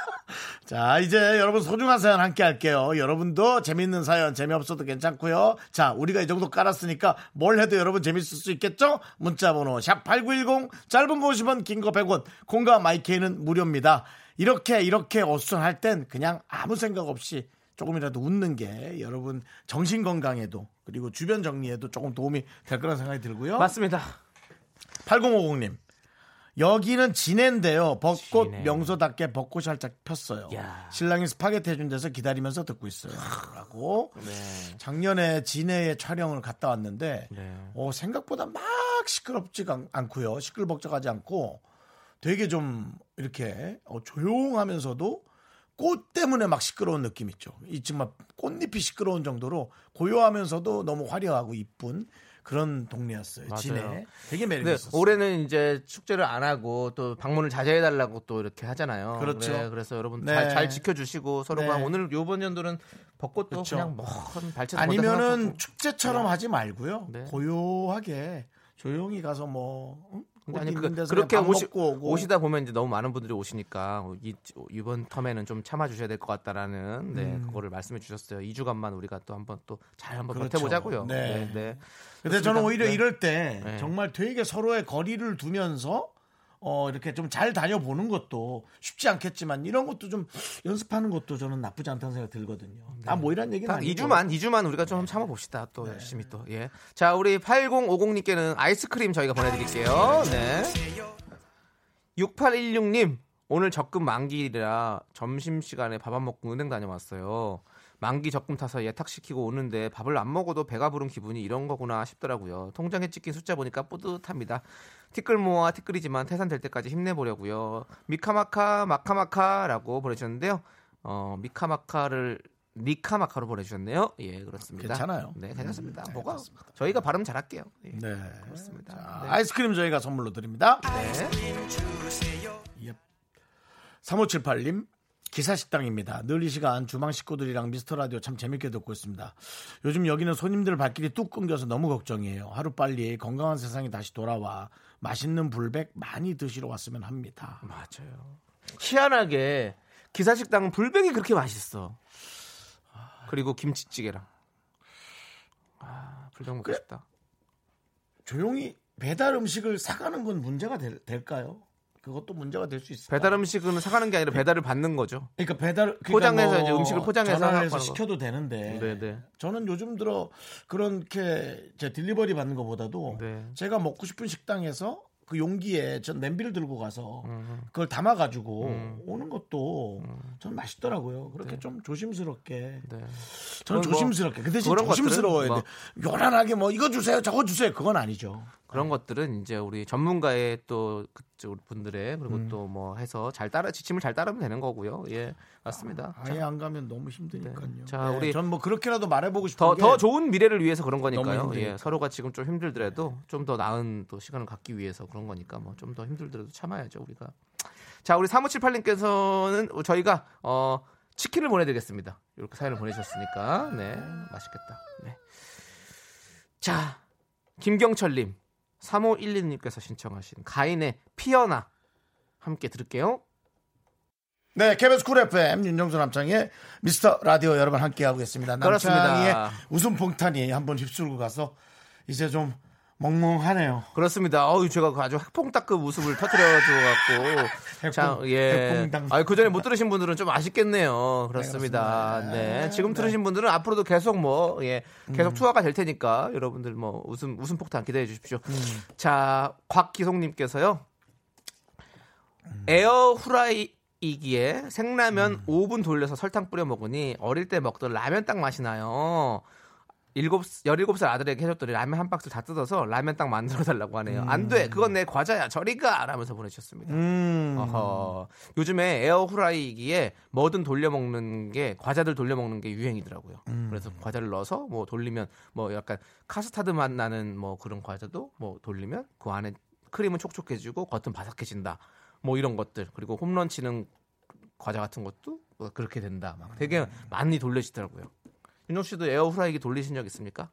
[SPEAKER 1] 자 이제 여러분 소중한 사연 함께 할게요. 여러분도 재밌는 사연 재미없어도 괜찮고요. 자 우리가 이 정도 깔았으니까 뭘 해도 여러분 재밌을 수 있겠죠? 문자번호 샵 #8910 짧은 거 50원, 긴 거 100원, 콩과 마이케이는 무료입니다. 이렇게 이렇게 어수선할 땐 그냥 아무 생각 없이 조금이라도 웃는 게 여러분 정신 건강에도 그리고 주변 정리에도 조금 도움이 될 거라는 생각이 들고요.
[SPEAKER 2] 맞습니다.
[SPEAKER 1] 8050님. 여기는 진해인데요. 벚꽃
[SPEAKER 2] 진해.
[SPEAKER 1] 명소답게 벚꽃이 살짝 폈어요.
[SPEAKER 2] 야.
[SPEAKER 1] 신랑이 스파게티 해준대서 기다리면서 듣고 있어요. 라고. 작년에 진해에 촬영을 갔다 왔는데
[SPEAKER 2] 네.
[SPEAKER 1] 어, 생각보다 막 시끄럽지가 않- 않고요. 시끌벅적하지 않고 되게 좀 이렇게 어, 조용하면서도 꽃 때문에 막 시끄러운 느낌 있죠. 이 정말 꽃잎이 시끄러운 정도로 고요하면서도 너무 화려하고 이쁜 그런 동네였어요.
[SPEAKER 2] 맞아요.
[SPEAKER 1] 진해. 되게 매력 있었어요.
[SPEAKER 2] 올해는 이제 축제를 안 하고 또 방문을 자제해 달라고 또 이렇게 하잖아요.
[SPEAKER 1] 그렇죠.
[SPEAKER 2] 네, 그래서 여러분
[SPEAKER 1] 네.
[SPEAKER 2] 잘, 잘 지켜주시고 서로가
[SPEAKER 1] 네.
[SPEAKER 2] 오늘 요번 연도는 벚꽃도
[SPEAKER 1] 그렇죠.
[SPEAKER 2] 그냥 먼 발전
[SPEAKER 1] 아니면은 축제처럼 하지 말고요.
[SPEAKER 2] 네.
[SPEAKER 1] 고요하게 조용히 가서 뭐 응? 꽃
[SPEAKER 2] 아니 그, 그렇게 오시, 오시다 보면 이제 너무 많은 분들이 오시니까 이, 이번 텀에는 좀 참아 주셔야 될 것 같다라는 네 그거를 말씀해 주셨어요. 2주간만 우리가 또 한번 또 잘 한번
[SPEAKER 1] 음. 그렇죠.
[SPEAKER 2] 버텨보자고요.
[SPEAKER 1] 네.
[SPEAKER 2] 네, 네.
[SPEAKER 1] 근데 저는 오히려
[SPEAKER 2] 네.
[SPEAKER 1] 이럴 때
[SPEAKER 2] 네.
[SPEAKER 1] 정말 되게 서로의 거리를 두면서 어 이렇게 좀 잘 다녀보는 것도 쉽지 않겠지만 이런 것도 좀 연습하는 것도 저는 나쁘지 않다는 생각이 들거든요. 아뭐 이런 얘기는
[SPEAKER 2] 딱
[SPEAKER 1] 아니고.
[SPEAKER 2] 2주만 2주만 우리가 좀 참아 봅시다. 또 열심히 또 예. 자, 우리 8050님께는 아이스크림 저희가 보내 드릴게요. 네. 6816님 오늘 적금 만기라 점심 시간에 밥 안 먹고 은행 다녀왔어요. 만기 적금 타서 예탁시키고 오는데 밥을 안 먹어도 배가 부른 기분이 이런 거구나 싶더라고요. 통장에 찍힌 숫자 보니까 뿌듯합니다. 티끌 모아 티끌이지만 태산될 때까지 힘내보려고요. 미카마카 마카마카라고 보내주셨는데요. 어, 미카마카를 니카마카로 보내주셨네요. 예, 그렇습니다.
[SPEAKER 1] 괜찮아요.
[SPEAKER 2] 네, 괜찮습니다.
[SPEAKER 1] 네,
[SPEAKER 2] 뭐가
[SPEAKER 1] 그렇습니다.
[SPEAKER 2] 저희가 발음 잘할게요. 예.
[SPEAKER 1] 네.
[SPEAKER 2] 그렇습니다.
[SPEAKER 1] 자,
[SPEAKER 2] 네.
[SPEAKER 1] 아이스크림 저희가 선물로 드립니다.
[SPEAKER 2] 네.
[SPEAKER 1] 3578님 기사식당입니다. 늘 이 시간 주방 식구들이랑 미스터 라디오 참 재밌게 듣고 있습니다. 요즘 여기는 손님들 발길이 뚝 끊겨서 너무 걱정이에요. 하루 빨리 건강한 세상이 다시 돌아와 맛있는 불백 많이 드시러 왔으면 합니다.
[SPEAKER 2] 맞아요. 희한하게 기사식당은 불백이 그렇게 맛있어. 그리고 김치찌개랑. 아, 불백 먹고 싶다.
[SPEAKER 1] 조용히 배달 음식을 사가는 건 문제가 될, 될까요? 그것도 문제가 될 수 있어요.
[SPEAKER 2] 배달 음식은 사가는 게 아니라 배달을 받는 거죠.
[SPEAKER 1] 그러니까 배달 그러니까
[SPEAKER 2] 포장해서 이제 음식을 포장해서
[SPEAKER 1] 해서
[SPEAKER 2] 거.
[SPEAKER 1] 시켜도 되는데
[SPEAKER 2] 네, 네.
[SPEAKER 1] 저는 요즘 들어 그렇게 제 딜리버리 받는 것보다도
[SPEAKER 2] 네.
[SPEAKER 1] 제가 먹고 싶은 식당에서 그 용기에 전 냄비를 들고 가서
[SPEAKER 2] 음.
[SPEAKER 1] 그걸 담아 가지고 오는 것도 전 맛있더라고요. 그렇게 좀 조심스럽게
[SPEAKER 2] 네.
[SPEAKER 1] 저는
[SPEAKER 2] 뭐
[SPEAKER 1] 조심스럽게 그 대신 조심스러워야
[SPEAKER 2] 뭐
[SPEAKER 1] 돼. 요란하게 뭐 이거 주세요 저거 주세요 그건 아니죠.
[SPEAKER 2] 그런 것들은 이제 우리 전문가의 또 그쪽 분들의 그리고 또뭐 해서 잘 따라 지침을 잘 따르면 되는 거고요. 예, 맞습니다.
[SPEAKER 1] 아예 안 가면 너무 힘드니까요.
[SPEAKER 2] 네. 자, 우리
[SPEAKER 1] 전 뭐 그렇게라도 말해보고 싶은
[SPEAKER 2] 더, 게더 좋은 미래를 위해서 그런 거니까요. 예, 서로가 지금 좀 힘들더라도 좀더 나은 또 시간을 갖기 위해서 그런 거니까 뭐 좀 더 힘들더라도 참아야죠 우리가. 자, 우리 3578님께서는 저희가 어 치킨을 보내드리겠습니다. 이렇게 사연을 보내주셨으니까 네 맛있겠다. 네. 자, 김경철님 3512님께서 신청하신 가인의 피어나 함께 들을게요.
[SPEAKER 1] 네, KBS 쿨 FM 윤정수 남창희의 미스터 라디오 여러분 함께 하고 계십니다. 남창의
[SPEAKER 2] 그렇습니다.
[SPEAKER 1] 웃음 폭탄이 한번 휩쓸고 가서 이제 좀 멍멍하네요.
[SPEAKER 2] 그렇습니다. 어우, 제가 그 아주 핵폭탄급 웃음을 터뜨려줘갖고. 자, 예.
[SPEAKER 1] 핵폭탄.
[SPEAKER 2] 아, 그 전에 못 들으신 분들은 좀 아쉽겠네요. 그렇습니다.
[SPEAKER 1] 그렇습니다.
[SPEAKER 2] 네. 지금 들으신 분들은 앞으로도 계속 뭐, 예. 계속 투하가 될 테니까 여러분들 뭐 웃음, 웃음 폭탄 기대해 주십시오. 자, 곽기송님께서요. 에어 후라이기에 생라면 5분 돌려서 설탕 뿌려 먹으니 어릴 때 먹던 라면 땅 맛이 나요. 일곱 17살 아들에게 해줬더니 라면 한 박스 다 뜯어서 라면 땅 만들어 달라고 하네요. 안 돼. 그건 내 과자야. 저리 가. 라면서 보내주셨습니다.
[SPEAKER 1] 음.
[SPEAKER 2] 어허. 요즘에 에어 후라이기에 뭐든 돌려 먹는 게 과자들 돌려 먹는 게 유행이더라고요.
[SPEAKER 1] 음.
[SPEAKER 2] 그래서 과자를 넣어서 뭐 돌리면 뭐 약간 카스타드 맛 나는 뭐 그런 과자도 뭐 돌리면 그 안에 크림은 촉촉해지고 겉은 바삭해진다. 뭐 이런 것들 그리고 홈런 치는 과자 같은 것도 뭐 그렇게 된다. 막 되게 많이 돌려지더라고요. 윤정 씨도 에어 후라이기 돌리신 적 있습니까?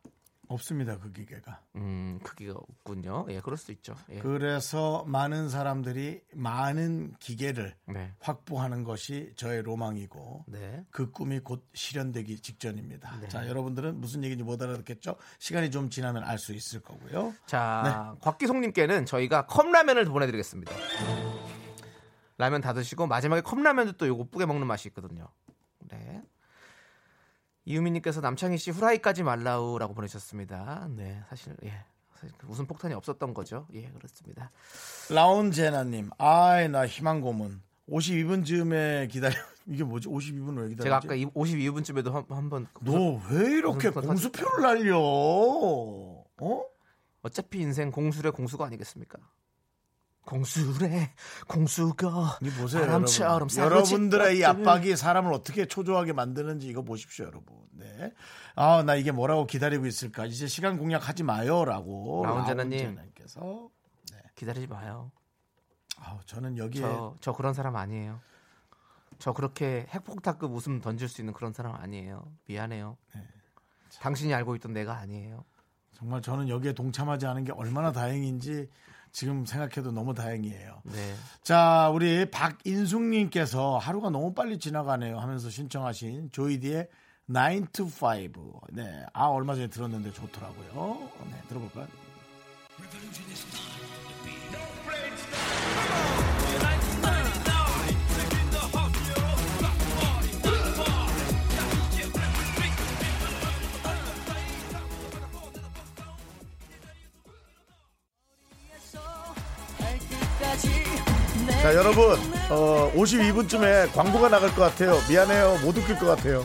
[SPEAKER 1] 없습니다, 그 기계가.
[SPEAKER 2] 음, 크기가 없군요. 예, 그럴 수 있죠. 예.
[SPEAKER 1] 그래서 많은 사람들이 많은 기계를
[SPEAKER 2] 네.
[SPEAKER 1] 확보하는 것이 저의 로망이고
[SPEAKER 2] 네.
[SPEAKER 1] 그 꿈이 곧 실현되기 직전입니다. 자, 여러분들은 무슨 얘기인지 못 알아듣겠죠? 시간이 좀 지나면 알 수 있을 거고요.
[SPEAKER 2] 자, 곽기송님께는 저희가 컵라면을 보내드리겠습니다. 라면 다 드시고 마지막에 컵라면도 또 요거 뿌게 먹는 맛이 있거든요. 네. 이유미님께서 남창희 씨 후라이까지 말라우라고 보내셨습니다. 네, 사실 예, 사실 그 웃음 폭탄이 없었던 거죠. 예, 그렇습니다.
[SPEAKER 1] 라운제나님, 아이, 나 희망 고문. 52분 즈음에 기다려. 이게 뭐지? 52분 왜 기다려?
[SPEAKER 2] 제가 아까 52분쯤에도 한, 한번
[SPEAKER 1] 너 왜 이렇게
[SPEAKER 2] 무슨
[SPEAKER 1] 공수표를 날려? 어?
[SPEAKER 2] 어차피 인생 공수래 공수가 아니겠습니까? 공수래 공수가
[SPEAKER 1] 이 보세요,
[SPEAKER 2] 바람처럼
[SPEAKER 1] 여러분.
[SPEAKER 2] 사고칠
[SPEAKER 1] 여러분들의 이
[SPEAKER 2] 것들.
[SPEAKER 1] 압박이 사람을 어떻게 초조하게 만드는지 이거 보십시오, 여러분. 네. 아, 나 이게 뭐라고 기다리고 있을까? 이제 시간 공략하지 마요라고.
[SPEAKER 2] 라운제나님.
[SPEAKER 1] 라운제나님께서.
[SPEAKER 2] 기다리지 마요.
[SPEAKER 1] 아, 저는 여기에
[SPEAKER 2] 저, 저 그런 사람 아니에요. 저 그렇게 핵폭탄급 웃음 던질 수 있는 그런 사람 아니에요. 미안해요.
[SPEAKER 1] 네.
[SPEAKER 2] 당신이 알고 있던 내가 아니에요.
[SPEAKER 1] 정말 저는 여기에 동참하지 않은 게 얼마나 다행인지 지금 생각해도 너무 다행이에요.
[SPEAKER 2] 네.
[SPEAKER 1] 자, 우리 박인숙님께서 하루가 너무 빨리 지나가네요 하면서 신청하신 조이디의 9 to 5. 네. 아, 얼마 전에 들었는데 좋더라고요. 네, 들어볼까요? 자, 여러분, 어, 52분쯤에 광고가 나갈 것 같아요. 미안해요. 못 웃길 것 같아요.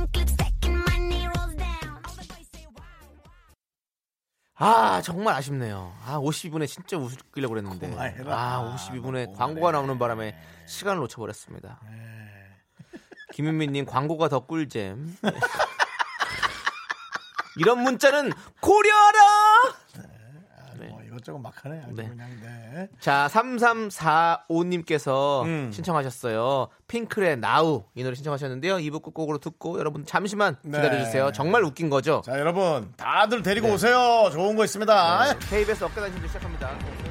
[SPEAKER 2] 아 정말 아쉽네요. 아 52분에 진짜 웃기려고 그랬는데. 아 52분에
[SPEAKER 1] 그만해.
[SPEAKER 2] 광고가 나오는 바람에 시간을 놓쳐버렸습니다. 김윤미님 광고가 더 꿀잼. 이런 문자는 고려하라.
[SPEAKER 1] 이것저것 막 하네. 아주
[SPEAKER 2] 네.
[SPEAKER 1] 그냥 네.
[SPEAKER 2] 자 3345님께서
[SPEAKER 1] 음.
[SPEAKER 2] 신청하셨어요. 핑클의 나우 이 노래 신청하셨는데요. 2부 끝곡으로 듣고 여러분 잠시만
[SPEAKER 1] 네.
[SPEAKER 2] 기다려주세요. 정말 웃긴 거죠.
[SPEAKER 1] 자 여러분 다들 데리고
[SPEAKER 2] 네.
[SPEAKER 1] 오세요. 좋은 거 있습니다.
[SPEAKER 2] 네, KBS 어깨단신도 시작합니다.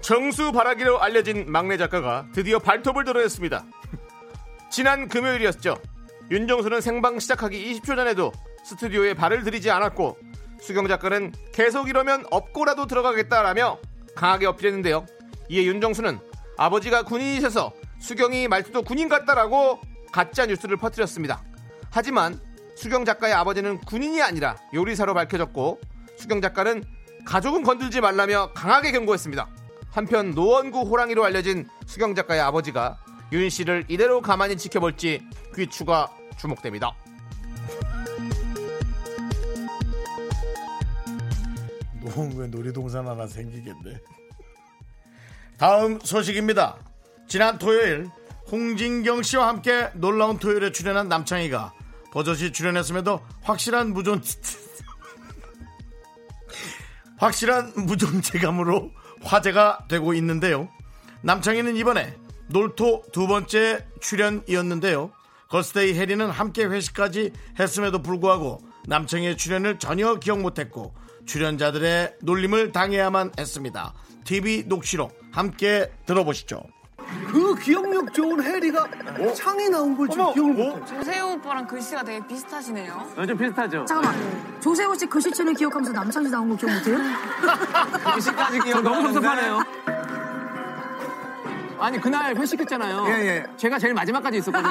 [SPEAKER 4] 정수 바라기로 알려진 막내 작가가 드디어 발톱을 드러냈습니다. 지난 금요일이었죠. 윤정수는 생방 시작하기 20초 전에도 스튜디오에 발을 들이지 않았고 수경 작가는 계속 이러면 업고라도 들어가겠다라며 강하게 어필했는데요. 이에 윤정수는 아버지가 군인이셔서 수경이 말투도 군인 같다라고 가짜 뉴스를 퍼뜨렸습니다. 하지만 수경 작가의 아버지는 군인이 아니라 요리사로 밝혀졌고 수경 작가는 가족은 건들지 말라며 강하게 경고했습니다. 한편 노원구 호랑이로 알려진 수경 작가의 아버지가 윤 씨를 이대로 가만히 지켜볼지 귀추가 주목됩니다.
[SPEAKER 1] 노원구에 놀이동산 하나 생기겠네. 다음 소식입니다. 지난 토요일 홍진경 씨와 함께 놀라운 토요일에 출연한 남창희가 버젓이 출연했음에도 확실한 무존 확실한 무존재감으로 화제가 되고 있는데요. 남창희는 이번에 놀토 두 번째 출연이었는데요. 걸스데이 해리는 함께 회식까지 했음에도 불구하고 남창희의 출연을 전혀 기억 못했고 출연자들의 놀림을 당해야만 했습니다. TV 녹취록 함께 들어보시죠.
[SPEAKER 8] 그 기억력 좋은 해리가 창이 나온 걸 지금 기억을 못해.
[SPEAKER 9] 조세호 오빠랑 글씨가 되게 비슷하시네요.
[SPEAKER 4] 좀 비슷하죠?
[SPEAKER 7] 잠깐만. 조세호 씨 글씨체를 기억하면서 남창희 나온 거 기억 못해요?
[SPEAKER 4] 글씨까지 기억 너무 섭섭하네요. 아니 그날 회식했잖아요.
[SPEAKER 8] 예, 예.
[SPEAKER 4] 제가 제일 마지막까지 있었거든요.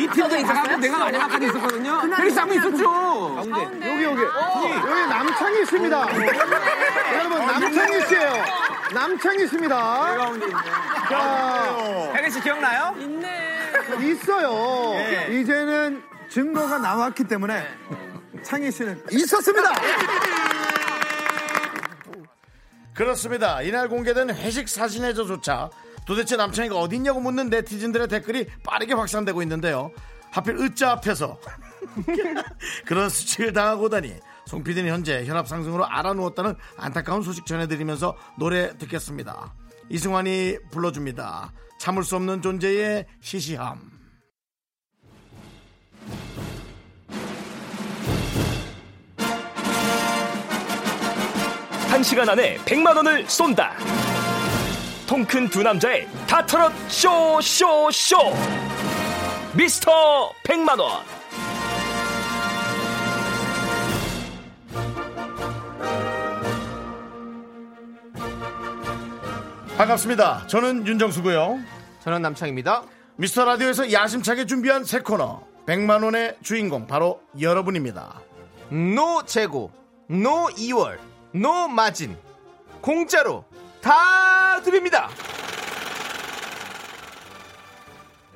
[SPEAKER 4] 이 팀도 있었고 내가 마지막까지 있었거든요. 회식 한번 있었죠.
[SPEAKER 8] 여기 여기 여기 남창희 있습니다. 여러분 남창희 씨예요. 남창희 씨입니다. 자
[SPEAKER 4] 혜리 씨 기억나요?
[SPEAKER 8] 있어요. 이제는 증거가 나왔기 때문에 창희 씨는 있었습니다.
[SPEAKER 1] 그렇습니다. 이날 공개된 회식 사진에서조차 도대체 남창희가 어딨냐고 묻는 네티즌들의 댓글이 빠르게 확산되고 있는데요. 하필 으짜 앞에서 그런 수치를 당하고 다니 송 PD는 현재 혈압 상승으로 알아누웠다는 안타까운 소식 전해드리면서 노래 듣겠습니다. 이승환이 불러줍니다. 참을 수 없는 존재의 시시함.
[SPEAKER 10] 한 시간 안에 100만 원을 쏜다. 통 큰 두 남자의 다털어 쇼쇼 쇼. 미스터 100만 원.
[SPEAKER 1] 반갑습니다. 저는 윤정수고요.
[SPEAKER 2] 저는 남창희입니다.
[SPEAKER 1] 미스터 라디오에서 야심차게 준비한 새 코너 100만 원의 주인공 바로 여러분입니다.
[SPEAKER 2] no 재고, no 이월, no 마진, 공짜로 다 드립니다.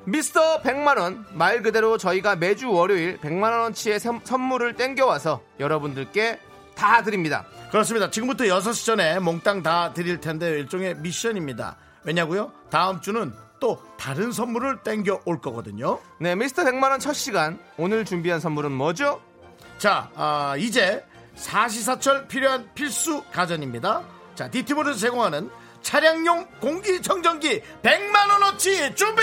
[SPEAKER 2] 미스터 100만원 말 그대로 저희가 매주 월요일 100만원어치의 선- 선물을 땡겨와서 여러분들께 다 드립니다.
[SPEAKER 1] 그렇습니다. 지금부터 6시 전에 몽땅 다 드릴 텐데요. 일종의 미션입니다. 왜냐고요? 다음 주는 또 다른 선물을 땡겨 올 거거든요.
[SPEAKER 2] 네, 미스터 100만 원 첫 시간 오늘 준비한 선물은 뭐죠?
[SPEAKER 1] 자, 아, 이제 사시사철 필요한 필수 가전입니다. 자, 디티몰에서 제공하는 차량용 공기청정기 100만 원어치 준비!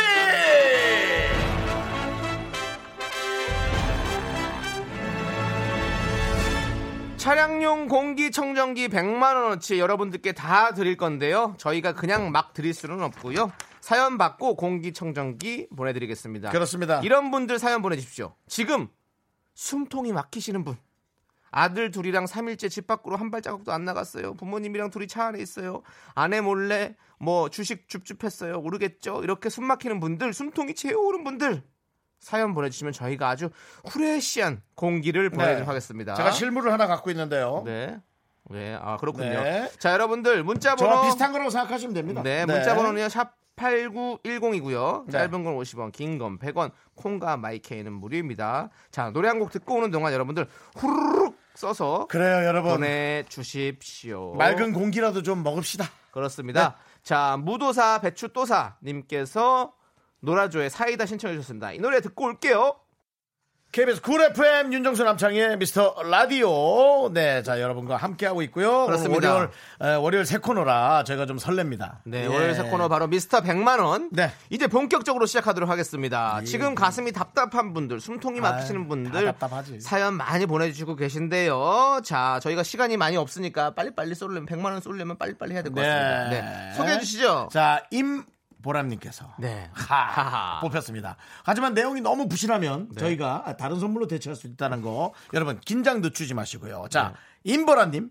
[SPEAKER 2] 차량용 공기청정기 100만원어치 여러분들께 다 드릴 건데요. 저희가 그냥 막 드릴 수는 없고요. 사연 받고 공기청정기 보내드리겠습니다.
[SPEAKER 1] 그렇습니다.
[SPEAKER 2] 이런 분들 사연 보내주십시오. 지금 숨통이 막히시는 분, 아들 둘이랑 3일째 집 밖으로 한 발자국도 안 나갔어요. 부모님이랑 둘이 차 안에 있어요. 아내 몰래 뭐 주식 줍줍했어요. 모르겠죠. 이렇게 숨 막히는 분들, 숨통이 채워오른 분들 사연 보내주시면 저희가 아주 후레쉬한 공기를 보내드리도록 하겠습니다.
[SPEAKER 1] 네. 제가 실물을 하나 갖고 있는데요.
[SPEAKER 2] 네. 네, 아 그렇군요.
[SPEAKER 1] 네.
[SPEAKER 2] 자, 여러분들 문자 번호
[SPEAKER 1] 비슷한 거라고 생각하시면 됩니다.
[SPEAKER 2] 네, 문자 번호는요. 샵 8910이고요.
[SPEAKER 1] 네.
[SPEAKER 2] 짧은 건 50원, 긴 건 100원, 콩과 마이케이는 무료입니다. 자, 노래 한 곡 듣고 오는 동안 여러분들 후루룩 써서
[SPEAKER 1] 그래요, 여러분.
[SPEAKER 2] 보내 주십시오.
[SPEAKER 1] 맑은 공기라도 좀 먹읍시다.
[SPEAKER 2] 그렇습니다. 자, 무도사 배추도사 님께서 노라조의 사이다 신청해 주셨습니다. 이 노래 듣고 올게요.
[SPEAKER 1] KBS 쿨 FM 윤정수 남창희의 미스터 라디오. 네, 자 여러분과 함께하고 있고요.
[SPEAKER 2] 그렇습니다.
[SPEAKER 1] 월요일 에, 월요일 새 코너라 저희가 좀 설렙니다.
[SPEAKER 2] 네,
[SPEAKER 1] 예.
[SPEAKER 2] 월요일 새 코너 바로 미스터 100만 원.
[SPEAKER 1] 네.
[SPEAKER 2] 이제 본격적으로 시작하도록 하겠습니다. 지금 가슴이 답답한 분들, 숨통이
[SPEAKER 1] 아유,
[SPEAKER 2] 막히시는 분들. 사연 많이 보내주시고 계신데요. 자, 저희가 시간이 많이 없으니까 빨리빨리 쏠려면 100만 원 쏠려면 빨리빨리 해야 될 것 같습니다. 네. 소개해 주시죠.
[SPEAKER 1] 자, 임 보람님께서
[SPEAKER 2] 네.
[SPEAKER 1] 하, 뽑혔습니다. 하지만 내용이 너무 부실하면
[SPEAKER 2] 네.
[SPEAKER 1] 저희가 다른 선물로 대체할 수 있다는 거 여러분 긴장 늦추지 마시고요. 자,
[SPEAKER 2] 네.
[SPEAKER 1] 임보라님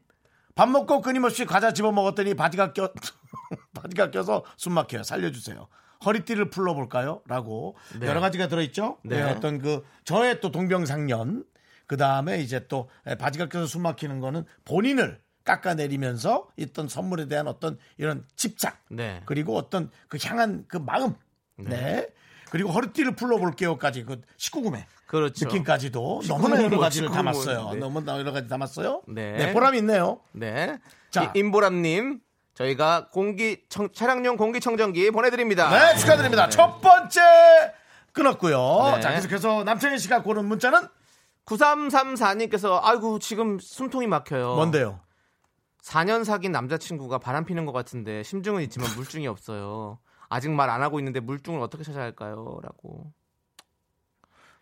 [SPEAKER 1] 밥 먹고 끊임없이 과자 집어 먹었더니 바지가 껴 바지가 껴서 숨 막혀요. 살려주세요. 허리띠를 풀러볼까요? 라고
[SPEAKER 2] 네.
[SPEAKER 1] 여러 가지가 들어있죠.
[SPEAKER 2] 네.
[SPEAKER 1] 네, 어떤 그 저의 또 동병상련 그 다음에 이제 또 바지가 껴서 숨 막히는 거는 본인을 깎아내리면서 있던 선물에 대한 어떤 이런 집착
[SPEAKER 2] 네.
[SPEAKER 1] 그리고 어떤 그 향한 그 마음 네. 그리고 허리띠를 풀러볼게요까지 그 19금의
[SPEAKER 2] 그렇죠.
[SPEAKER 1] 느낌까지도 너무나 여러 가지를
[SPEAKER 2] 19금,
[SPEAKER 1] 담았어요.
[SPEAKER 2] 네.
[SPEAKER 1] 너무나 여러 가지 담았어요.
[SPEAKER 2] 네.
[SPEAKER 1] 보람이 있네요.
[SPEAKER 2] 네.
[SPEAKER 1] 자.
[SPEAKER 2] 이- 임보람님, 저희가 공기, 청- 차량용 공기청정기 보내드립니다.
[SPEAKER 1] 네, 축하드립니다. 첫 번째 끊었고요.
[SPEAKER 2] 네.
[SPEAKER 1] 자, 계속해서 남창희 씨가 고른 문자는
[SPEAKER 2] 9334님께서, 아이고, 지금 숨통이 막혀요.
[SPEAKER 1] 뭔데요?
[SPEAKER 2] 4년 사귄 남자친구가 바람 피는 것 같은데 심증은 있지만 물증이 없어요. 아직 말 안 하고 있는데 물증을 어떻게 찾아야 할까요? 라고.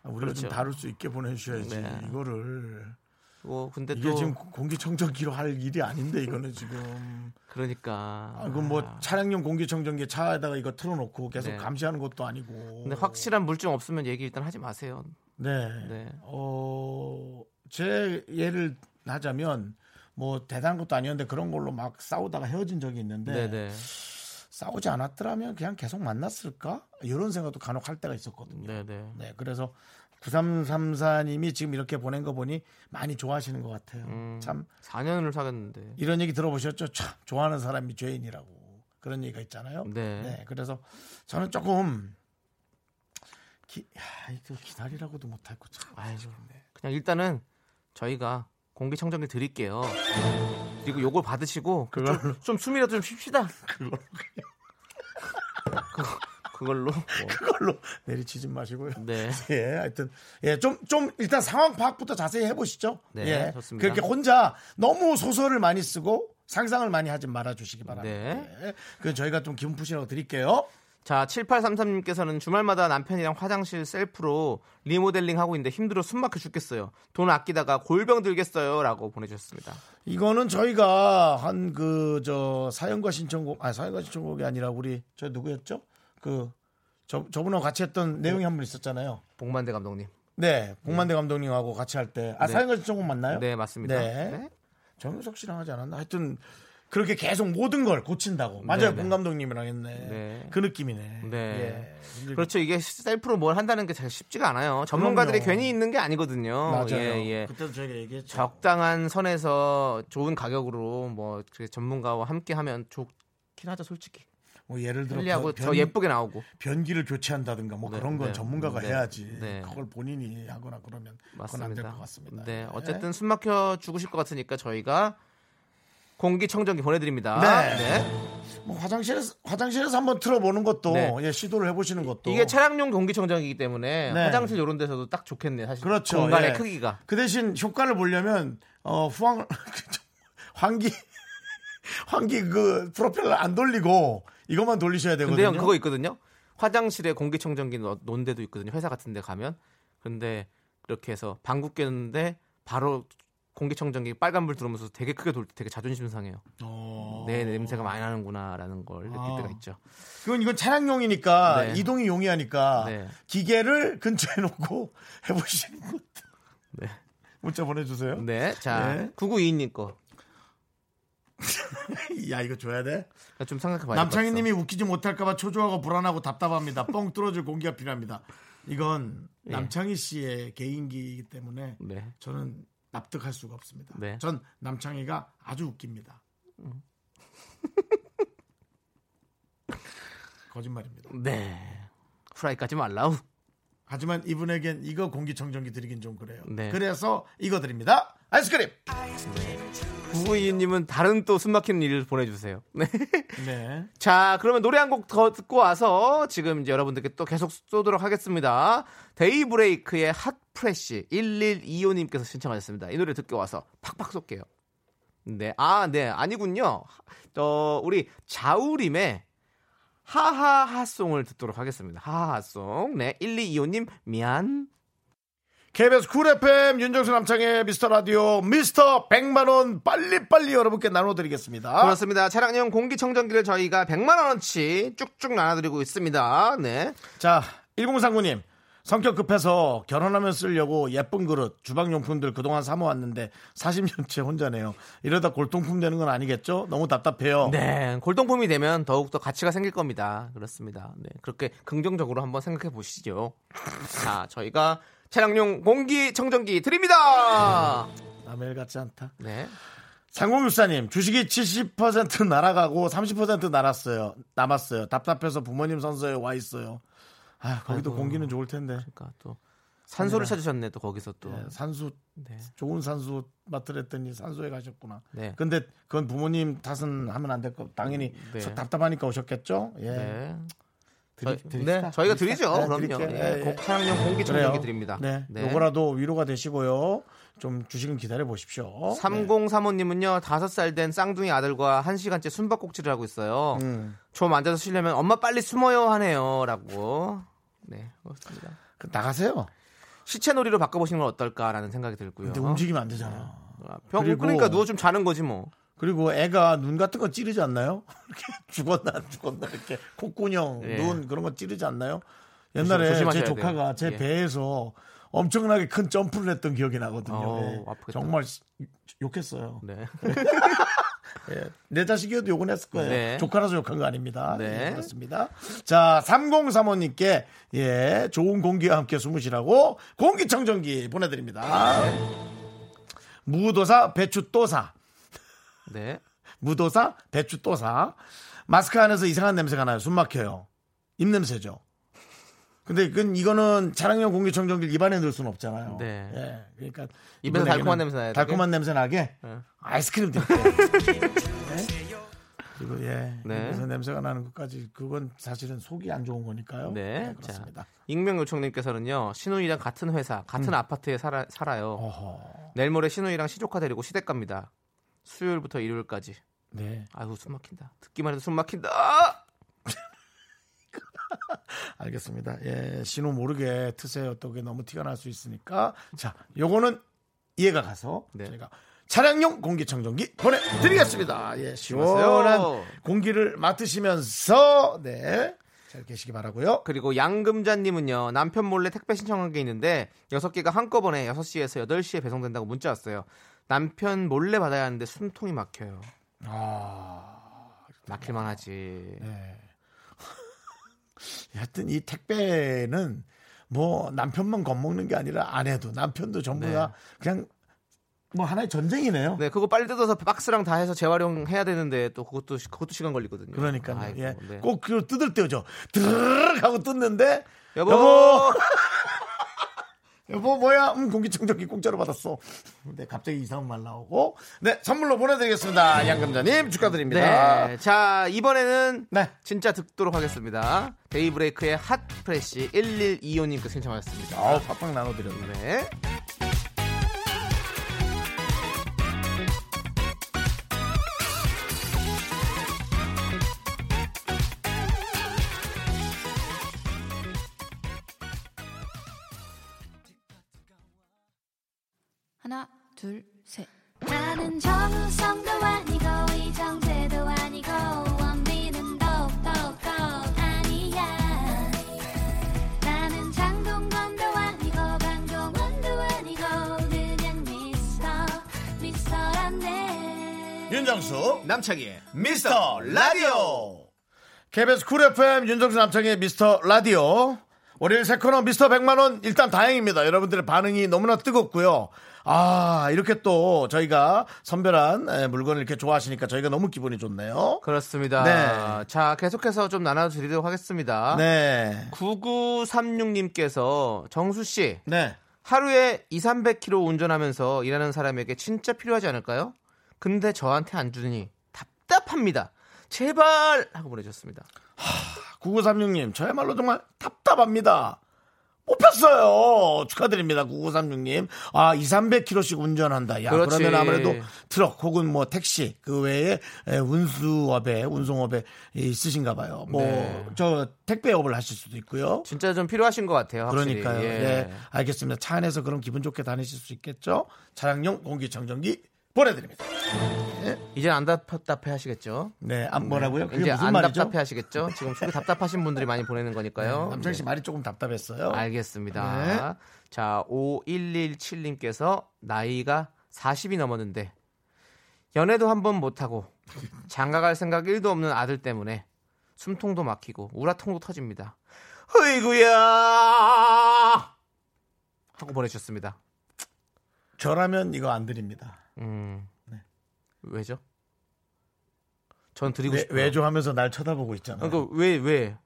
[SPEAKER 1] 아, 우리가
[SPEAKER 2] 그렇죠.
[SPEAKER 1] 좀 다룰 수 있게 보내주셔야지.
[SPEAKER 2] 네.
[SPEAKER 1] 이거를
[SPEAKER 2] 뭐 근데
[SPEAKER 1] 이게
[SPEAKER 2] 또
[SPEAKER 1] 지금 공기청정기로 할 일이 아닌데 이거는 지금.
[SPEAKER 2] 그러니까.
[SPEAKER 1] 아, 이건 뭐 차량용 공기청정기 차에다가 이거 틀어놓고 계속
[SPEAKER 2] 네.
[SPEAKER 1] 감시하는 것도 아니고.
[SPEAKER 2] 근데 확실한 물증 없으면 얘기 일단 하지 마세요.
[SPEAKER 1] 네.
[SPEAKER 2] 네.
[SPEAKER 1] 어, 제 예를 하자면 뭐 대단한 것도 아니었는데 그런 걸로 막 싸우다가 헤어진 적이 있는데
[SPEAKER 2] 네네.
[SPEAKER 1] 싸우지 않았더라면 그냥 계속 만났을까? 이런 생각도 간혹 할 때가 있었거든요.
[SPEAKER 2] 네네.
[SPEAKER 1] 네, 그래서 9334님이 지금 이렇게 보낸 거 보니 많이 좋아하시는 것 같아요.
[SPEAKER 2] 음,
[SPEAKER 1] 참
[SPEAKER 2] 4년을 사귀었는데.
[SPEAKER 1] 이런 얘기 들어보셨죠? 참 좋아하는 사람이 죄인이라고 그런 얘기가 있잖아요.
[SPEAKER 2] 네.
[SPEAKER 1] 그래서 저는 조금 기, 야, 이거 기다리라고도 못할 거 참.
[SPEAKER 2] 아이고. 그냥 일단은 저희가 공기청정기 드릴게요. 그리고 요걸 받으시고
[SPEAKER 1] 그걸로.
[SPEAKER 2] 좀, 좀 숨이라도 좀 쉽시다.
[SPEAKER 1] 그걸로
[SPEAKER 2] 그거, 그걸로. 뭐.
[SPEAKER 1] 그걸로 내리치지 마시고요.
[SPEAKER 2] 네.
[SPEAKER 1] 예, 하여튼 예, 좀좀 일단 상황 파악부터 자세히 해보시죠.
[SPEAKER 2] 네,
[SPEAKER 1] 예,
[SPEAKER 2] 좋습니다.
[SPEAKER 1] 그렇게 혼자 너무 소설을 많이 쓰고 상상을 많이 하지 말아주시기 바랍니다.
[SPEAKER 2] 네.
[SPEAKER 1] 예, 그 저희가 좀 기분 푸시라고 드릴게요.
[SPEAKER 2] 자, 7833님께서는 주말마다 남편이랑 화장실 셀프로 리모델링 하고 있는데 힘들어 숨 막혀 죽겠어요. 돈 아끼다가 골병 들겠어요. 라고 보내주셨습니다.
[SPEAKER 1] 이거는 저희가 한 그 저 사연과 신청곡, 아 사연과 신청곡이 아니라 우리 저 누구였죠? 그 저, 저분하고 같이 했던 내용이 한 분 있었잖아요.
[SPEAKER 2] 복만대 감독님.
[SPEAKER 1] 네, 복만대 감독님하고 같이 할 때, 아
[SPEAKER 2] 네.
[SPEAKER 1] 사연과 신청곡 맞나요?
[SPEAKER 2] 네, 맞습니다.
[SPEAKER 1] 네.
[SPEAKER 2] 네.
[SPEAKER 1] 정유석 씨랑 하지 않았나? 하여튼 그렇게 계속 모든 걸 고친다고. 맞아요,
[SPEAKER 2] 네,
[SPEAKER 1] 봉
[SPEAKER 2] 네.
[SPEAKER 1] 감독님이랑 했네.
[SPEAKER 2] 네.
[SPEAKER 1] 그 느낌이네.
[SPEAKER 2] 네.
[SPEAKER 1] 예.
[SPEAKER 2] 그렇죠. 이게 셀프로 뭘 한다는 게 잘 쉽지가 않아요. 전문가들이
[SPEAKER 1] 그럼요.
[SPEAKER 2] 괜히 있는 게 아니거든요.
[SPEAKER 1] 맞아요.
[SPEAKER 2] 예, 예.
[SPEAKER 1] 그때도 저희가 얘기했죠.
[SPEAKER 2] 적당한 선에서 좋은 가격으로 뭐 전문가와 함께 하면 좋긴 하죠, 솔직히.
[SPEAKER 1] 뭐 예를 들어
[SPEAKER 2] 편리하고
[SPEAKER 1] 변-
[SPEAKER 2] 더 예쁘게 나오고.
[SPEAKER 1] 변기를 교체한다든가 뭐
[SPEAKER 2] 네,
[SPEAKER 1] 그런 건
[SPEAKER 2] 네,
[SPEAKER 1] 전문가가
[SPEAKER 2] 네,
[SPEAKER 1] 해야지.
[SPEAKER 2] 네.
[SPEAKER 1] 그걸 본인이 하거나 그러면 그건 안될
[SPEAKER 2] 맞습니다.
[SPEAKER 1] 것 같습니다.
[SPEAKER 2] 네, 어쨌든 숨 막혀 죽으실 것 같으니까 저희가 공기청정기 보내드립니다.
[SPEAKER 1] 네. 뭐 화장실에서 화장실에서 한번 틀어보는 것도
[SPEAKER 2] 네.
[SPEAKER 1] 예, 시도를 해보시는 것도
[SPEAKER 2] 이게 차량용 공기청정기이기 때문에
[SPEAKER 1] 네.
[SPEAKER 2] 화장실 이런 데서도 딱 좋겠네요. 사실
[SPEAKER 1] 그렇죠.
[SPEAKER 2] 공간의
[SPEAKER 1] 예.
[SPEAKER 2] 크기가.
[SPEAKER 1] 그 대신 효과를 보려면 어 후황 환기 환기 그 프로펠러 안 돌리고 이것만 돌리셔야 되거든요.
[SPEAKER 2] 근데 형 그거 있거든요. 화장실에 공기청정기 넣- 놓은 데도 있거든요. 회사 같은 데 가면. 근데 그렇게 해서 방구 꼈는데 바로 공기청정기 빨간불 들어오면서 되게 크게 돌 때 되게 자존심 상해요.
[SPEAKER 1] 어.
[SPEAKER 2] 내 냄새가 많이 나는구나라는 걸 느낄
[SPEAKER 1] 아.
[SPEAKER 2] 때가 있죠.
[SPEAKER 1] 그건 이건 차량용이니까
[SPEAKER 2] 네.
[SPEAKER 1] 이동이 용이하니까
[SPEAKER 2] 네.
[SPEAKER 1] 기계를 근처에 놓고 해보시는 것도.
[SPEAKER 2] 네.
[SPEAKER 1] 문자 보내주세요.
[SPEAKER 2] 네. 자,
[SPEAKER 1] 네.
[SPEAKER 2] 9922님 거.
[SPEAKER 1] 야 이거 줘야 돼.
[SPEAKER 2] 좀 생각해 봐요.
[SPEAKER 1] 남창희님이 웃기지 못할까봐 초조하고 불안하고 답답합니다. 뻥 뚫어줄 공기가 필요합니다. 이건
[SPEAKER 2] 예.
[SPEAKER 1] 남창희 씨의 개인기이기 때문에
[SPEAKER 2] 네.
[SPEAKER 1] 저는 납득할 수가 없습니다.
[SPEAKER 2] 네.
[SPEAKER 1] 전 남창희가 아주 웃깁니다. 거짓말입니다.
[SPEAKER 2] 네. 후라이까지 말라우.
[SPEAKER 1] 하지만 이분에겐 이거 공기청정기 드리긴 좀 그래요.
[SPEAKER 2] 네.
[SPEAKER 1] 그래서 이거 드립니다. 아이스크림.
[SPEAKER 2] 9922님은 다른 또 숨막히는 일을 보내주세요. 네.
[SPEAKER 1] 네.
[SPEAKER 2] 자, 그러면 노래 한 곡 더 듣고 와서 지금 이제 여러분들께 또 계속 쏘도록 하겠습니다. 데이브레이크의 hot fresh 1125님께서 신청하셨습니다. 이 노래 듣고 와서 팍팍 쏠게요. 네. 아, 네. 아니군요. 어, 우리 자우림의 하하하송을 듣도록 하겠습니다. 하하하송. 네. 1225님, 미안.
[SPEAKER 1] KBS 쿨 FM 윤정수 남창희의 미스터 라디오 미스터 100만 원 빨리빨리 여러분께 나눠드리겠습니다.
[SPEAKER 2] 그렇습니다. 차량용 공기청정기를 저희가 100만 원어치 쭉쭉 나눠드리고 있습니다. 네.
[SPEAKER 1] 자, 1039님. 성격 급해서 결혼하면 쓰려고 예쁜 그릇, 주방용품들 그동안 사모았는데 40년째 혼자네요. 이러다 골동품 되는 건 아니겠죠? 너무 답답해요.
[SPEAKER 2] 네, 골동품이 되면 더욱더 가치가 생길 겁니다. 그렇습니다. 네, 그렇게 긍정적으로 한번 생각해 보시죠. 자, 저희가 차량용 공기청정기 드립니다.
[SPEAKER 1] 남의 일 같지 않다.
[SPEAKER 2] 네.
[SPEAKER 1] 상공육사님 주식이 70% 날아가고 30% 날았어요. 남았어요. 답답해서 부모님 선서에 와 있어요. 아, 거기도
[SPEAKER 2] 아이고.
[SPEAKER 1] 공기는 좋을 텐데.
[SPEAKER 2] 그러니까 또 산소를 찾으셨네 또 거기서 또.
[SPEAKER 1] 예, 산수
[SPEAKER 2] 네.
[SPEAKER 1] 좋은 산수 맡으랬더니 산소에 가셨구나.
[SPEAKER 2] 네.
[SPEAKER 1] 근데 그건 부모님 탓은 하면 안 될 거. 당연히
[SPEAKER 2] 네.
[SPEAKER 1] 서- 답답하니까 오셨겠죠. 예.
[SPEAKER 2] 네.
[SPEAKER 1] 드리, 드립시다.
[SPEAKER 2] 네, 저희가. 드리죠.
[SPEAKER 1] 네,
[SPEAKER 2] 그럼요. 예,
[SPEAKER 1] 예, 예.
[SPEAKER 2] 고- 차량용 공기 청정기
[SPEAKER 1] 그래요.
[SPEAKER 2] 드립니다.
[SPEAKER 1] 네.
[SPEAKER 2] 네.
[SPEAKER 1] 요거라도 위로가 되시고요. 좀 주식은 기다려 보십시오.
[SPEAKER 2] 3035님은요, 다섯 살 된 쌍둥이 아들과 한 시간째 숨바꼭질을 하고 있어요.
[SPEAKER 1] 음.
[SPEAKER 2] 좀 앉아서 쉬려면 엄마 빨리 숨어요 하네요. 라고. 네, 그렇습니다.
[SPEAKER 1] 그 나가세요.
[SPEAKER 2] 시체놀이로 바꿔보시는 건 어떨까라는 생각이 들고요.
[SPEAKER 1] 근데 움직이면 안 되잖아.
[SPEAKER 2] 아, 병,
[SPEAKER 1] 그리고-
[SPEAKER 2] 그러니까 누워 좀 자는 거지 뭐.
[SPEAKER 1] 그리고 애가 눈 같은 거 찌르지 않나요? 이렇게 죽었나 안 죽었나 이렇게 콧구녕,
[SPEAKER 2] 예.
[SPEAKER 1] 눈 그런 거 찌르지 않나요? 옛날에
[SPEAKER 2] 조심-
[SPEAKER 1] 제 조카가
[SPEAKER 2] 돼요.
[SPEAKER 1] 제
[SPEAKER 2] 예.
[SPEAKER 1] 배에서 엄청나게 큰 점프를 했던 기억이 나거든요. 예.
[SPEAKER 2] 아프겠다.
[SPEAKER 1] 정말 시- 욕했어요.
[SPEAKER 2] 네.
[SPEAKER 1] 예. 내 자식이어도 욕은 했을 거예요.
[SPEAKER 2] 네.
[SPEAKER 1] 조카라서 욕한 거 아닙니다.
[SPEAKER 2] 네.
[SPEAKER 1] 예, 그렇습니다. 자, 3035님께 예, 좋은 공기와 함께 숨으시라고 공기청정기 보내드립니다. 무도사 배추또사.
[SPEAKER 2] 네.
[SPEAKER 1] 무도사 배추또사. 마스크 안에서 이상한 냄새가 나요. 숨 막혀요. 입 냄새죠. 근데 그건 이거는 차량용 공기청정기를 입안에 넣을 수는 없잖아요.
[SPEAKER 2] 네.
[SPEAKER 1] 예. 그러니까
[SPEAKER 2] 입에서 달콤한 냄새 되게?
[SPEAKER 1] 달콤한 냄새 나게
[SPEAKER 2] 네.
[SPEAKER 1] 아이스크림 드릴게요. 네? 그리고 예.
[SPEAKER 2] 네.
[SPEAKER 1] 그래서 냄새가 나는 것까지 그건 사실은 속이 안 좋은 거니까요.
[SPEAKER 2] 네.
[SPEAKER 1] 그렇습니다.
[SPEAKER 2] 자, 익명 요청님께서는요, 신우이랑 같은 회사, 같은 아파트에 살아, 살아요.
[SPEAKER 1] 음. 어허.
[SPEAKER 2] 내일 모레 신우이랑 시조카 데리고 시댁 갑니다. 수요일부터 일요일까지.
[SPEAKER 1] 네.
[SPEAKER 2] 아이고, 숨 막힌다. 듣기만 해도 숨 막힌다!
[SPEAKER 1] 알겠습니다. 예, 신호 모르게 트세요. 또 그게 너무 티가 날 수 있으니까. 자, 요거는 이해가 가서
[SPEAKER 2] 네.
[SPEAKER 1] 저희가 차량용 공기청정기 보내드리겠습니다. 예, 시원한. 공기를 맡으시면서 네, 잘 계시기 바라고요.
[SPEAKER 2] 그리고 양금자님은요, 남편 몰래 택배 신청한 게 있는데, 6 개가 한꺼번에 6시에서 8시에 배송된다고 문자 왔어요. 남편 몰래 받아야 하는데 숨통이 막혀요.
[SPEAKER 1] 아,
[SPEAKER 2] 막힐만 하지.
[SPEAKER 1] 네. 하여튼 이 택배는 뭐 남편만 겁먹는 게 아니라 아내도 남편도 전부
[SPEAKER 2] 네.
[SPEAKER 1] 다 그냥 뭐 하나의 전쟁이네요.
[SPEAKER 2] 네, 그거 빨리 뜯어서 박스랑 다 해서 재활용해야 되는데 또 그것도 시- 그것도 시간 걸리거든요.
[SPEAKER 1] 그러니까요.
[SPEAKER 2] 아이고,
[SPEAKER 1] 예.
[SPEAKER 2] 네.
[SPEAKER 1] 꼭 그걸 뜯을 때죠. 드르륵 하고 뜯는데
[SPEAKER 2] 여보,
[SPEAKER 1] 여보! 여보 뭐야? 음, 공기청정기 공짜로 받았어. 근데 갑자기 이상한 말 나오고 네 선물로 보내드리겠습니다. 양금자님 축하드립니다.
[SPEAKER 2] 네, 자 이번에는
[SPEAKER 1] 네.
[SPEAKER 2] 진짜 듣도록 하겠습니다. 데이브레이크의 hot fresh 1125님께 신청하셨습니다.
[SPEAKER 1] 아우 팍팍 나눠드렸네.
[SPEAKER 2] 네.
[SPEAKER 11] 둘, 셋.
[SPEAKER 12] 나는 정우성도 아니고 이정재도 아니고 원빈은 더욱더 아니야. 나는 장동건도 아니고 강동원도 아니고 그냥 미스터 미스터란데.
[SPEAKER 1] 윤정수
[SPEAKER 2] 남창희의
[SPEAKER 1] 미스터 라디오. KBS 쿨 FM 윤정수 남창희의 미스터 라디오. 월요일 새 코너 미스터 100만원 일단 다행입니다. 여러분들의 반응이 너무나 뜨겁고요. 아 이렇게 또 저희가 선별한 에, 물건을 이렇게 좋아하시니까 저희가 너무 기분이 좋네요
[SPEAKER 2] 그렇습니다.
[SPEAKER 1] 네.
[SPEAKER 2] 자, 계속해서 좀 나눠드리도록 하겠습니다.
[SPEAKER 1] 네
[SPEAKER 2] 9936님께서 정수씨,
[SPEAKER 1] 네.
[SPEAKER 2] 하루에 2, 300km 운전하면서 일하는 사람에게 진짜 필요하지 않을까요? 근데 저한테 안 주니 답답합니다. 제발! 하고 보내주셨습니다.
[SPEAKER 1] 9936님 저야말로 정말 답답합니다 뽑혔어요 축하드립니다 9936님 아 2, 300km씩 운전한다 야
[SPEAKER 2] 그렇지.
[SPEAKER 1] 그러면 아무래도 트럭 혹은 뭐 택시 그 외에 에, 운수업에 운송업에 있으신가 봐요 뭐
[SPEAKER 2] 네.
[SPEAKER 1] 저 택배업을 하실 수도 있고요
[SPEAKER 2] 진짜 좀 필요하신 것 같아요. 확실히.
[SPEAKER 1] 그러니까요
[SPEAKER 2] 예.
[SPEAKER 1] 네 알겠습니다 차 안에서 그럼 기분 좋게 다니실 수 있겠죠 차량용 공기청정기 보내드립니다
[SPEAKER 2] 이제 안 답답해 하시겠죠?
[SPEAKER 1] 네 안, 뭐라고요 그게
[SPEAKER 2] 이제 안
[SPEAKER 1] 말이죠
[SPEAKER 2] 답답해 하시겠죠? 지금 속이 답답하신 분들이 많이 보내는 거니까요.
[SPEAKER 1] 남창 씨
[SPEAKER 2] 네.
[SPEAKER 1] 말이 조금 답답했어요
[SPEAKER 2] 알겠습니다.
[SPEAKER 1] 네.
[SPEAKER 2] 자, 5117님께서 나이가 40이 넘었는데 연애도 한 번 못하고 장가갈 생각 1도 없는 아들 때문에 숨통도 막히고 우라통도 터집니다. 으이구야! 하고 보내주셨습니다.
[SPEAKER 1] 저라면 이거 안 드립니다
[SPEAKER 2] 음, 왜죠? 전 드리고
[SPEAKER 1] 왜,
[SPEAKER 2] 싶어요.
[SPEAKER 1] 왜 죠 하면서 날 쳐다보고 있잖아요.
[SPEAKER 2] 그러니까 왜, 왜?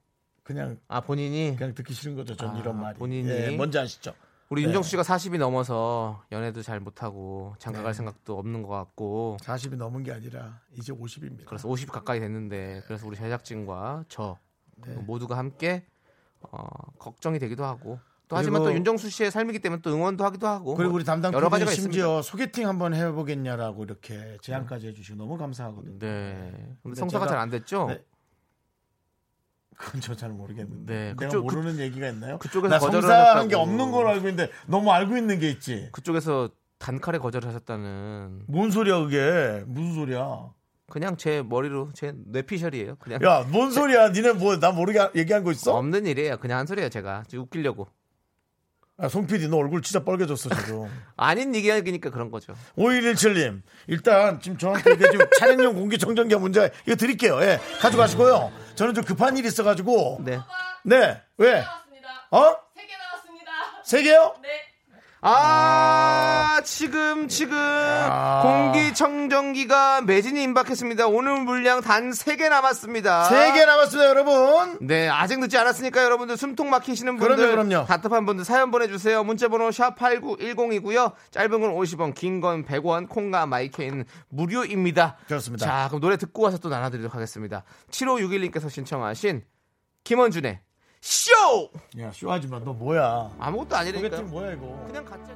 [SPEAKER 1] 그냥
[SPEAKER 2] 아, 본인이?
[SPEAKER 1] 그냥 듣기 싫은 거죠. 전
[SPEAKER 2] 아,
[SPEAKER 1] 이런 말이.
[SPEAKER 2] 본인이?
[SPEAKER 1] 예, 뭔지 아시죠?
[SPEAKER 2] 우리
[SPEAKER 1] 네.
[SPEAKER 2] 윤정수 씨가 40이 넘어서 연애도 잘 못하고 장가 갈
[SPEAKER 1] 네.
[SPEAKER 2] 생각도 없는 것 같고
[SPEAKER 1] 40이 넘은 게 아니라 이제 50입니다.
[SPEAKER 2] 그래서 50 가까이 됐는데 그래서 우리 제작진과 저
[SPEAKER 1] 네.
[SPEAKER 2] 모두가 함께 어, 걱정이 되기도 하고 또 하지만 또 윤정수 씨의 삶이기 때문에 또 응원도 하기도 하고
[SPEAKER 1] 그리고
[SPEAKER 2] 뭐
[SPEAKER 1] 우리 담당
[SPEAKER 2] 여러 가지가
[SPEAKER 1] 심지어 소개팅 한번 해보겠냐라고 이렇게 제안까지 해주시고 너무 감사하거든요.
[SPEAKER 2] 있습니다. 네. 근데 성사가 잘 안 됐죠?
[SPEAKER 1] 네. 그건 저 잘 모르겠는데.
[SPEAKER 2] 네,
[SPEAKER 1] 내가
[SPEAKER 2] 그쪽-
[SPEAKER 1] 모르는 얘기가 있나요?
[SPEAKER 2] 그쪽에서 하셨다고.
[SPEAKER 1] 게 없는 걸로 알고 있는데 너무 알고 있는 게 있지.
[SPEAKER 2] 그쪽에서 단칼에 거절하셨다는
[SPEAKER 1] 뭔 소리야 그게? 무슨 소리야?
[SPEAKER 2] 그냥 제 머리로 제 뇌피셜이에요. 그냥
[SPEAKER 1] 야, 뭔 소리야? 니네 뭐 나 모르게 얘기한 거 있어?
[SPEAKER 2] 없는 일이에요. 그냥 한 소리예요. 제가 웃기려고
[SPEAKER 1] 아, 송 PD 너 얼굴 진짜 빨개졌어 지금.
[SPEAKER 2] 아닌 얘기하니까 그런 거죠.
[SPEAKER 1] 5117님, 일단 지금 저한테 이게 지금 차량용 공기청정기 문제 이거 드릴게요. 예, 가져가시고요. 저는 좀 급한 일이 있어가지고.
[SPEAKER 2] 네.
[SPEAKER 1] 네, 왜? 어?
[SPEAKER 9] 세 개 나왔습니다.
[SPEAKER 1] 세 개요?
[SPEAKER 9] 네.
[SPEAKER 2] 아, 지금, 지금,
[SPEAKER 1] 아.
[SPEAKER 2] 공기청정기가 매진이 임박했습니다. 오늘 물량 단 3개 남았습니다.
[SPEAKER 1] 세개 남았습니다, 여러분.
[SPEAKER 2] 네, 아직 늦지 않았으니까 여러분들 숨통 막히시는 분들.
[SPEAKER 1] 그럼요, 그럼요.
[SPEAKER 2] 답답한 분들 사연 보내 주세요. 문자 번호 샵8910이고요. 짧은 건 50원, 긴 건 100원, 콩과 마이케이는 무료입니다.
[SPEAKER 1] 그렇습니다.
[SPEAKER 2] 자, 그럼 노래 듣고 와서 또 나눠 드리도록 하겠습니다. 7561님께서 신청하신 김원준의 쇼!
[SPEAKER 1] 야, 쇼하지 마. 너 뭐야?
[SPEAKER 2] 아무것도 아니니까.
[SPEAKER 1] 소개팅 뭐야 이거?
[SPEAKER 2] 그냥 가짜.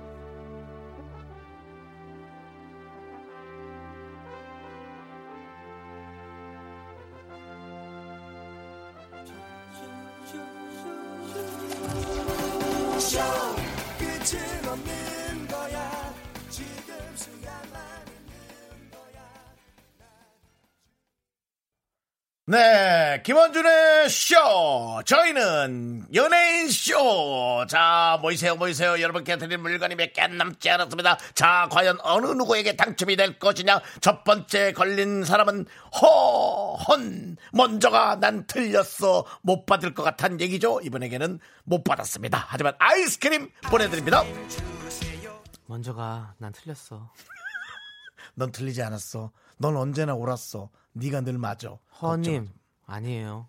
[SPEAKER 1] 네, 김원준의 쇼. 저희는 연예인 쇼. 자, 모이세요, 모이세요. 여러분께 드릴 물건이 몇 개 남지 않았습니다. 자, 과연 어느 누구에게 당첨이 될 것이냐? 첫 번째 걸린 사람은 허헌. 먼저가 난 틀렸어. 못 받을 것 같은 얘기죠. 이분에게는 못 받았습니다. 하지만 아이스크림 보내드립니다.
[SPEAKER 2] 먼저가 난 틀렸어.
[SPEAKER 1] 넌 틀리지 않았어. 넌 언제나 옳았어. 네가 늘 맞아.
[SPEAKER 2] 허님 아니에요.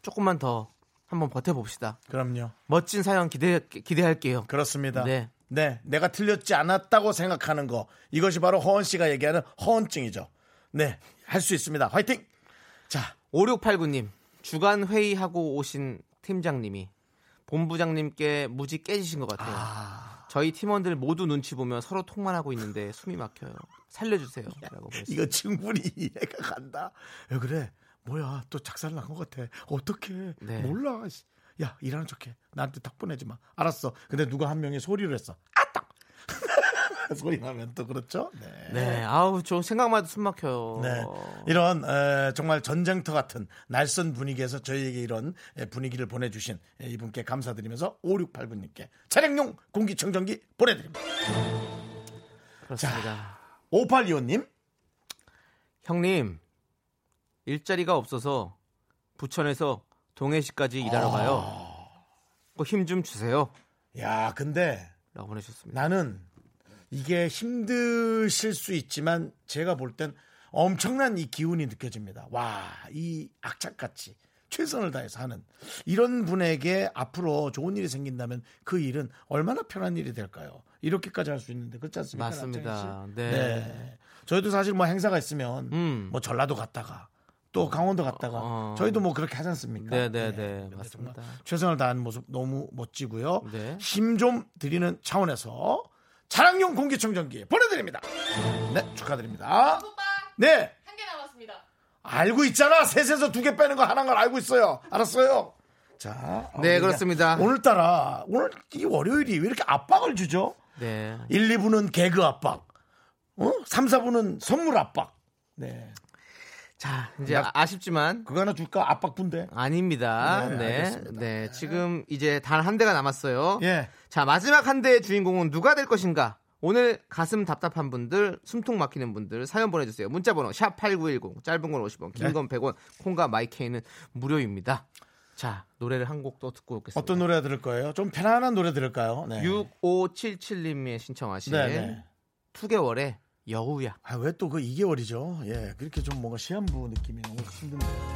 [SPEAKER 2] 조금만 더 한번 버텨봅시다.
[SPEAKER 1] 그럼요.
[SPEAKER 2] 멋진 사연 기대 기대할게요.
[SPEAKER 1] 그렇습니다.
[SPEAKER 2] 네.
[SPEAKER 1] 네, 내가 틀렸지 않았다고 생각하는 거 이것이 바로 허언 씨가 얘기하는 허언증이죠. 네, 할 수 있습니다. 화이팅. 자,
[SPEAKER 2] 5689님 주간 회의하고 오신 팀장님이 본부장님께 무지 깨지신 것 같아요. 저희 팀원들 모두 눈치 보며 서로 통만 하고 있는데 숨이 막혀요. 살려주세요. 라고.
[SPEAKER 1] 이거 충분히 이해가 간다. 왜 그래? 뭐야, 또 작살 난 것 같아. 어떡해.
[SPEAKER 2] 네.
[SPEAKER 1] 몰라. 씨. 야, 일하는 척해. 나한테 탁 보내지 마. 알았어. 근데 누가 한 명이 소리를 했어. 아딱! 소리 나면 또 그렇죠? 네.
[SPEAKER 2] 네, 아우 저 생각만 해도 숨 막혀요.
[SPEAKER 1] 네. 이런 에, 정말 전쟁터 같은 날선 분위기에서 저희에게 이런 에, 분위기를 보내주신 에, 이분께 감사드리면서 5689님께 차량용 공기청정기 보내드립니다.
[SPEAKER 2] 그렇습니다.
[SPEAKER 1] 5825님
[SPEAKER 2] 형님 일자리가 없어서 부천에서 동해시까지 일하러
[SPEAKER 1] 아.
[SPEAKER 2] 가요. 힘좀 주세요.
[SPEAKER 1] 야, 근데
[SPEAKER 2] 라고 보내셨습니다.
[SPEAKER 1] 나는 이게 힘드실 수 있지만 제가 볼 땐 엄청난 이 기운이 느껴집니다. 와, 이 악착같이 최선을 다해서 하는 이런 분에게 앞으로 좋은 일이 생긴다면 그 일은 얼마나 편한 일이 될까요? 이렇게까지 할 수 있는데 그렇지 않습니까?
[SPEAKER 2] 맞습니다.
[SPEAKER 1] 씨?
[SPEAKER 2] 네.
[SPEAKER 1] 저희도 사실 뭐 행사가 있으면
[SPEAKER 2] 음.
[SPEAKER 1] 뭐 전라도 갔다가 또 강원도 갔다가
[SPEAKER 2] 어.
[SPEAKER 1] 저희도 뭐 그렇게 하지 않습니까?
[SPEAKER 2] 네, 네, 네,
[SPEAKER 1] 근데
[SPEAKER 2] 맞습니다.
[SPEAKER 1] 최선을 다하는 모습 너무 멋지고요.
[SPEAKER 2] 네.
[SPEAKER 1] 힘좀 드리는 차원에서 차량용 공기청정기 보내드립니다. 네, 축하드립니다. 네.
[SPEAKER 9] 한 개 남았습니다.
[SPEAKER 1] 알고 있잖아. 셋에서 두 개 빼는 거 하나인 걸 알고 있어요. 알았어요. 자.
[SPEAKER 2] 네,
[SPEAKER 1] 어,
[SPEAKER 2] 그렇습니다.
[SPEAKER 1] 오늘따라, 오늘 이 월요일이 왜 이렇게 압박을 주죠?
[SPEAKER 2] 네.
[SPEAKER 1] 1, 2부는 개그 압박. 어? 3, 4부는 선물 압박. 네.
[SPEAKER 2] 자, 이제
[SPEAKER 1] 나-
[SPEAKER 2] 아쉽지만
[SPEAKER 1] 그거 하나 줄까? 압박 분대.
[SPEAKER 2] 아닙니다.
[SPEAKER 1] 네,
[SPEAKER 2] 네.
[SPEAKER 1] 알겠습니다.
[SPEAKER 2] 네. 지금 이제 단 한 대가 남았어요.
[SPEAKER 1] 예.
[SPEAKER 2] 자, 마지막 한 대의 주인공은 누가 될 것인가? 오늘 가슴 답답한 분들, 숨통 막히는 분들 사연 보내주세요. 문자번호 샵 #8910 짧은 건 50원, 긴
[SPEAKER 1] 네.
[SPEAKER 2] 건 100원, 콩과 마이케이는 무료입니다. 자, 노래를 한 곡 또 듣고 오겠습니다.
[SPEAKER 1] 어떤 노래 들을 거예요? 좀 편안한 노래 들을까요? 네.
[SPEAKER 2] 6577님의 신청하신
[SPEAKER 1] 네, 네.
[SPEAKER 2] 2개월의 여우야.
[SPEAKER 1] 아, 왜 또 그 2개월이죠? 예. 그렇게 좀 뭔가 시한부 느낌이 너무 힘든데요.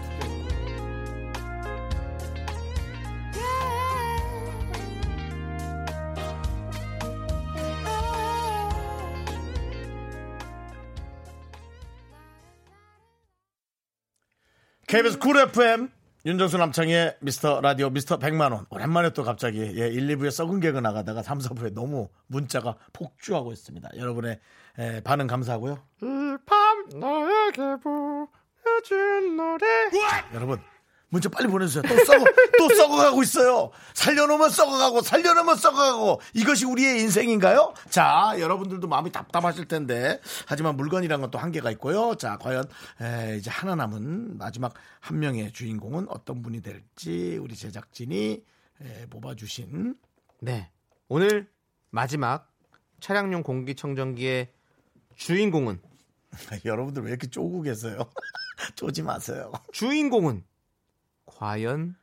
[SPEAKER 1] KBS 쿨 FM 윤정수 남창희의 미스터 라디오 미스터 100만원. 오랜만에 또 갑자기 예, 1, 2부에 썩은 개그 나가다가 3, 4부에 너무 문자가 폭주하고 있습니다. 여러분의 예, 반응 감사하고요.
[SPEAKER 2] 이 밤 너에게 보여준 노래.
[SPEAKER 1] 여러분 문자 빨리 보내주세요 또 썩어 또 썩어가고 있어요 살려놓으면 썩어가고 살려놓으면 썩어가고 이것이 우리의 인생인가요? 자 여러분들도 마음이 답답하실 텐데 하지만 물건이란 건 또 한계가 있고요 자 과연 에, 이제 하나 남은 마지막 한 명의 주인공은 어떤 분이 될지 우리 제작진이 에, 뽑아주신
[SPEAKER 2] 네. 오늘 마지막 차량용 공기청정기의 주인공은
[SPEAKER 1] 여러분들 왜 이렇게 쪼고 계세요? 쪼지 마세요.
[SPEAKER 2] 주인공은 과연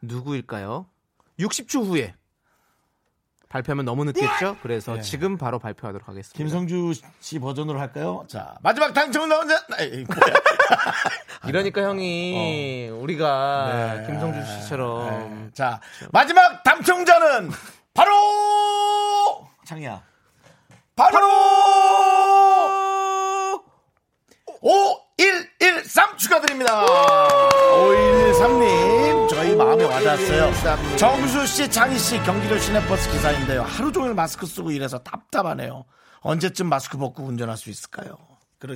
[SPEAKER 2] 누구일까요? 60초 후에 발표하면 너무 늦겠죠? 그래서
[SPEAKER 1] 네.
[SPEAKER 2] 지금 바로 발표하도록 하겠습니다.
[SPEAKER 1] 김성주 씨 버전으로 할까요? 자 마지막 당첨자 혼자 아이, 뭐야.
[SPEAKER 2] 이러니까 형이 우리가
[SPEAKER 1] 네.
[SPEAKER 2] 김성주 씨처럼
[SPEAKER 1] 네. 자 마지막 당첨자는 바로 창이야 바로 5113 축하드립니다 5113님 저희 마음에 와닿았어요 정수 씨, 장희 씨 경기도 시내버스 기사인데요 하루 종일 마스크 쓰고 일해서 답답하네요 언제쯤 마스크 벗고 운전할 수 있을까요 그러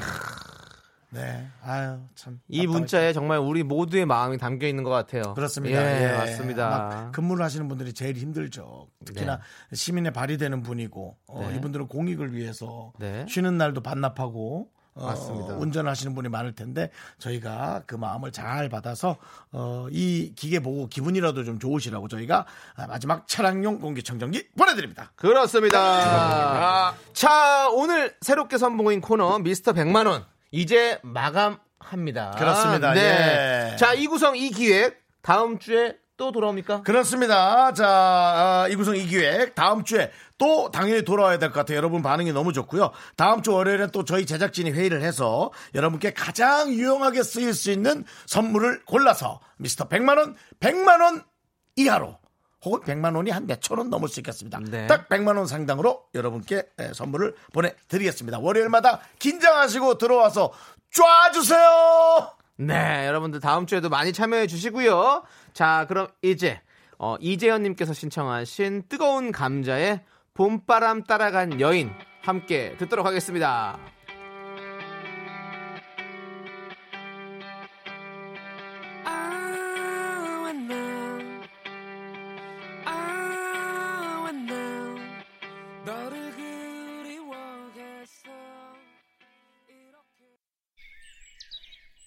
[SPEAKER 1] 네 아유 참
[SPEAKER 2] 이
[SPEAKER 1] 답답하죠.
[SPEAKER 2] 문자에 정말 우리 모두의 마음이 담겨 있는 것 같아요.
[SPEAKER 1] 그렇습니다.
[SPEAKER 2] 예,
[SPEAKER 1] 예.
[SPEAKER 2] 맞습니다.
[SPEAKER 1] 막 근무를 하시는 분들이 제일 힘들죠. 특히나 시민의 발이 되는 분이고 어,
[SPEAKER 2] 네.
[SPEAKER 1] 이분들은 공익을 위해서
[SPEAKER 2] 네.
[SPEAKER 1] 쉬는 날도 반납하고 어,
[SPEAKER 2] 맞습니다.
[SPEAKER 1] 운전하시는 분이 많을 텐데 저희가 그 마음을 잘 받아서 어, 이 기계 보고 기분이라도 좀 좋으시라고 저희가 아, 마지막 차량용 공기청정기 보내드립니다.
[SPEAKER 2] 그렇습니다. 자, 오늘 새롭게 선보인 코너 미스터 100만 원 이제 마감합니다.
[SPEAKER 1] 그렇습니다.
[SPEAKER 2] 네.
[SPEAKER 1] 예.
[SPEAKER 2] 자, 이 구성 이 기획 다음 주에 또 돌아옵니까?
[SPEAKER 1] 그렇습니다. 자, 아, 이구성 이 기획 다음 주에 또 당연히 돌아와야 될 것 같아요. 여러분 반응이 너무 좋고요. 다음 주 월요일에 또 저희 제작진이 회의를 해서 여러분께 가장 유용하게 쓰일 수 있는 선물을 골라서 미스터 100만 원, 100만 원 이하로 혹은 100만 원이 한 몇천 원 넘을 수 있겠습니다.
[SPEAKER 2] 네.
[SPEAKER 1] 딱 100만 원 상당으로 여러분께 에, 선물을 보내드리겠습니다. 월요일마다 긴장하시고 들어와서 쏴주세요.
[SPEAKER 2] 네, 여러분들 다음 주에도 많이 참여해 주시고요. 자, 그럼 이제 어, 이재현님께서 신청하신 뜨거운 감자의 봄바람 따라간 여인 함께 듣도록 하겠습니다.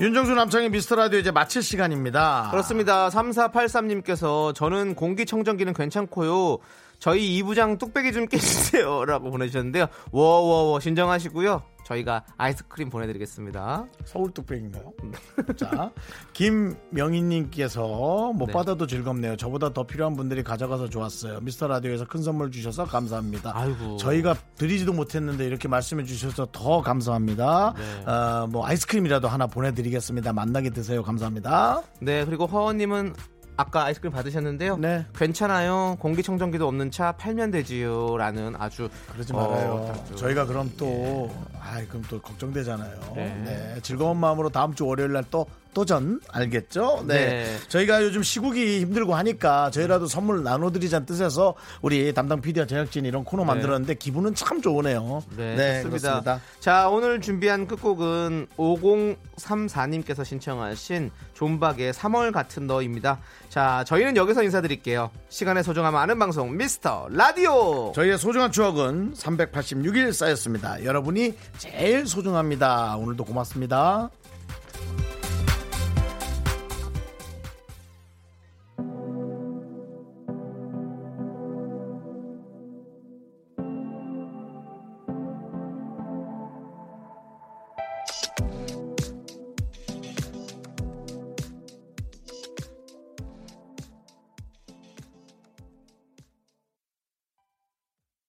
[SPEAKER 1] 윤정수 남창의 미스터 라디오 이제 마칠 시간입니다.
[SPEAKER 2] 그렇습니다. 3483님께서 저는 공기청정기는 괜찮고요. 저희 이부장 뚝배기 좀 깨주세요. 라고 보내주셨는데요. 워워워 신청하시고요. 저희가 아이스크림 보내드리겠습니다.
[SPEAKER 1] 서울 뚝배기인가요? 자, 김명희님께서 못
[SPEAKER 2] 네.
[SPEAKER 1] 받아도 즐겁네요. 저보다 더 필요한 분들이 가져가서 좋았어요. 미스터 라디오에서 큰 선물 주셔서 감사합니다.
[SPEAKER 2] 아이고.
[SPEAKER 1] 저희가 드리지도 못했는데 이렇게 말씀해 주셔서 더 감사합니다.
[SPEAKER 2] 네.
[SPEAKER 1] 어, 뭐 아이스크림이라도 하나 보내드리겠습니다. 만나게 드세요. 감사합니다.
[SPEAKER 2] 네, 그리고 허원님은 아까 아이스크림 받으셨는데요.
[SPEAKER 1] 네.
[SPEAKER 2] 괜찮아요. 공기청정기도 없는 차 팔면 되지요. 라는 아주.
[SPEAKER 1] 그러지
[SPEAKER 2] 어,
[SPEAKER 1] 말아요.
[SPEAKER 2] 아주-
[SPEAKER 1] 저희가 그럼 또, 아이, 그럼 또 걱정되잖아요.
[SPEAKER 2] 네.
[SPEAKER 1] 네. 즐거운 마음으로 다음 주 월요일 날 또, 도전, 알겠죠? 네.
[SPEAKER 2] 네.
[SPEAKER 1] 저희가 요즘 시국이 힘들고 하니까 저희라도 선물 나눠드리자는 뜻에서 우리 담당 PD와 제작진이 이런 코너
[SPEAKER 2] 네.
[SPEAKER 1] 만들었는데 기분은 참 좋으네요.
[SPEAKER 2] 네, 좋습니다.
[SPEAKER 1] 그렇습니다.
[SPEAKER 2] 자, 오늘 준비한 끝곡은 5034님께서 신청하신 존박의 3월 같은 너입니다. 자, 저희는 여기서 인사드릴게요. 시간의 소중함 아는 방송 미스터 라디오.
[SPEAKER 1] 저희의 소중한 추억은 386일 쌓였습니다. 여러분이 제일 소중합니다. 오늘도 고맙습니다.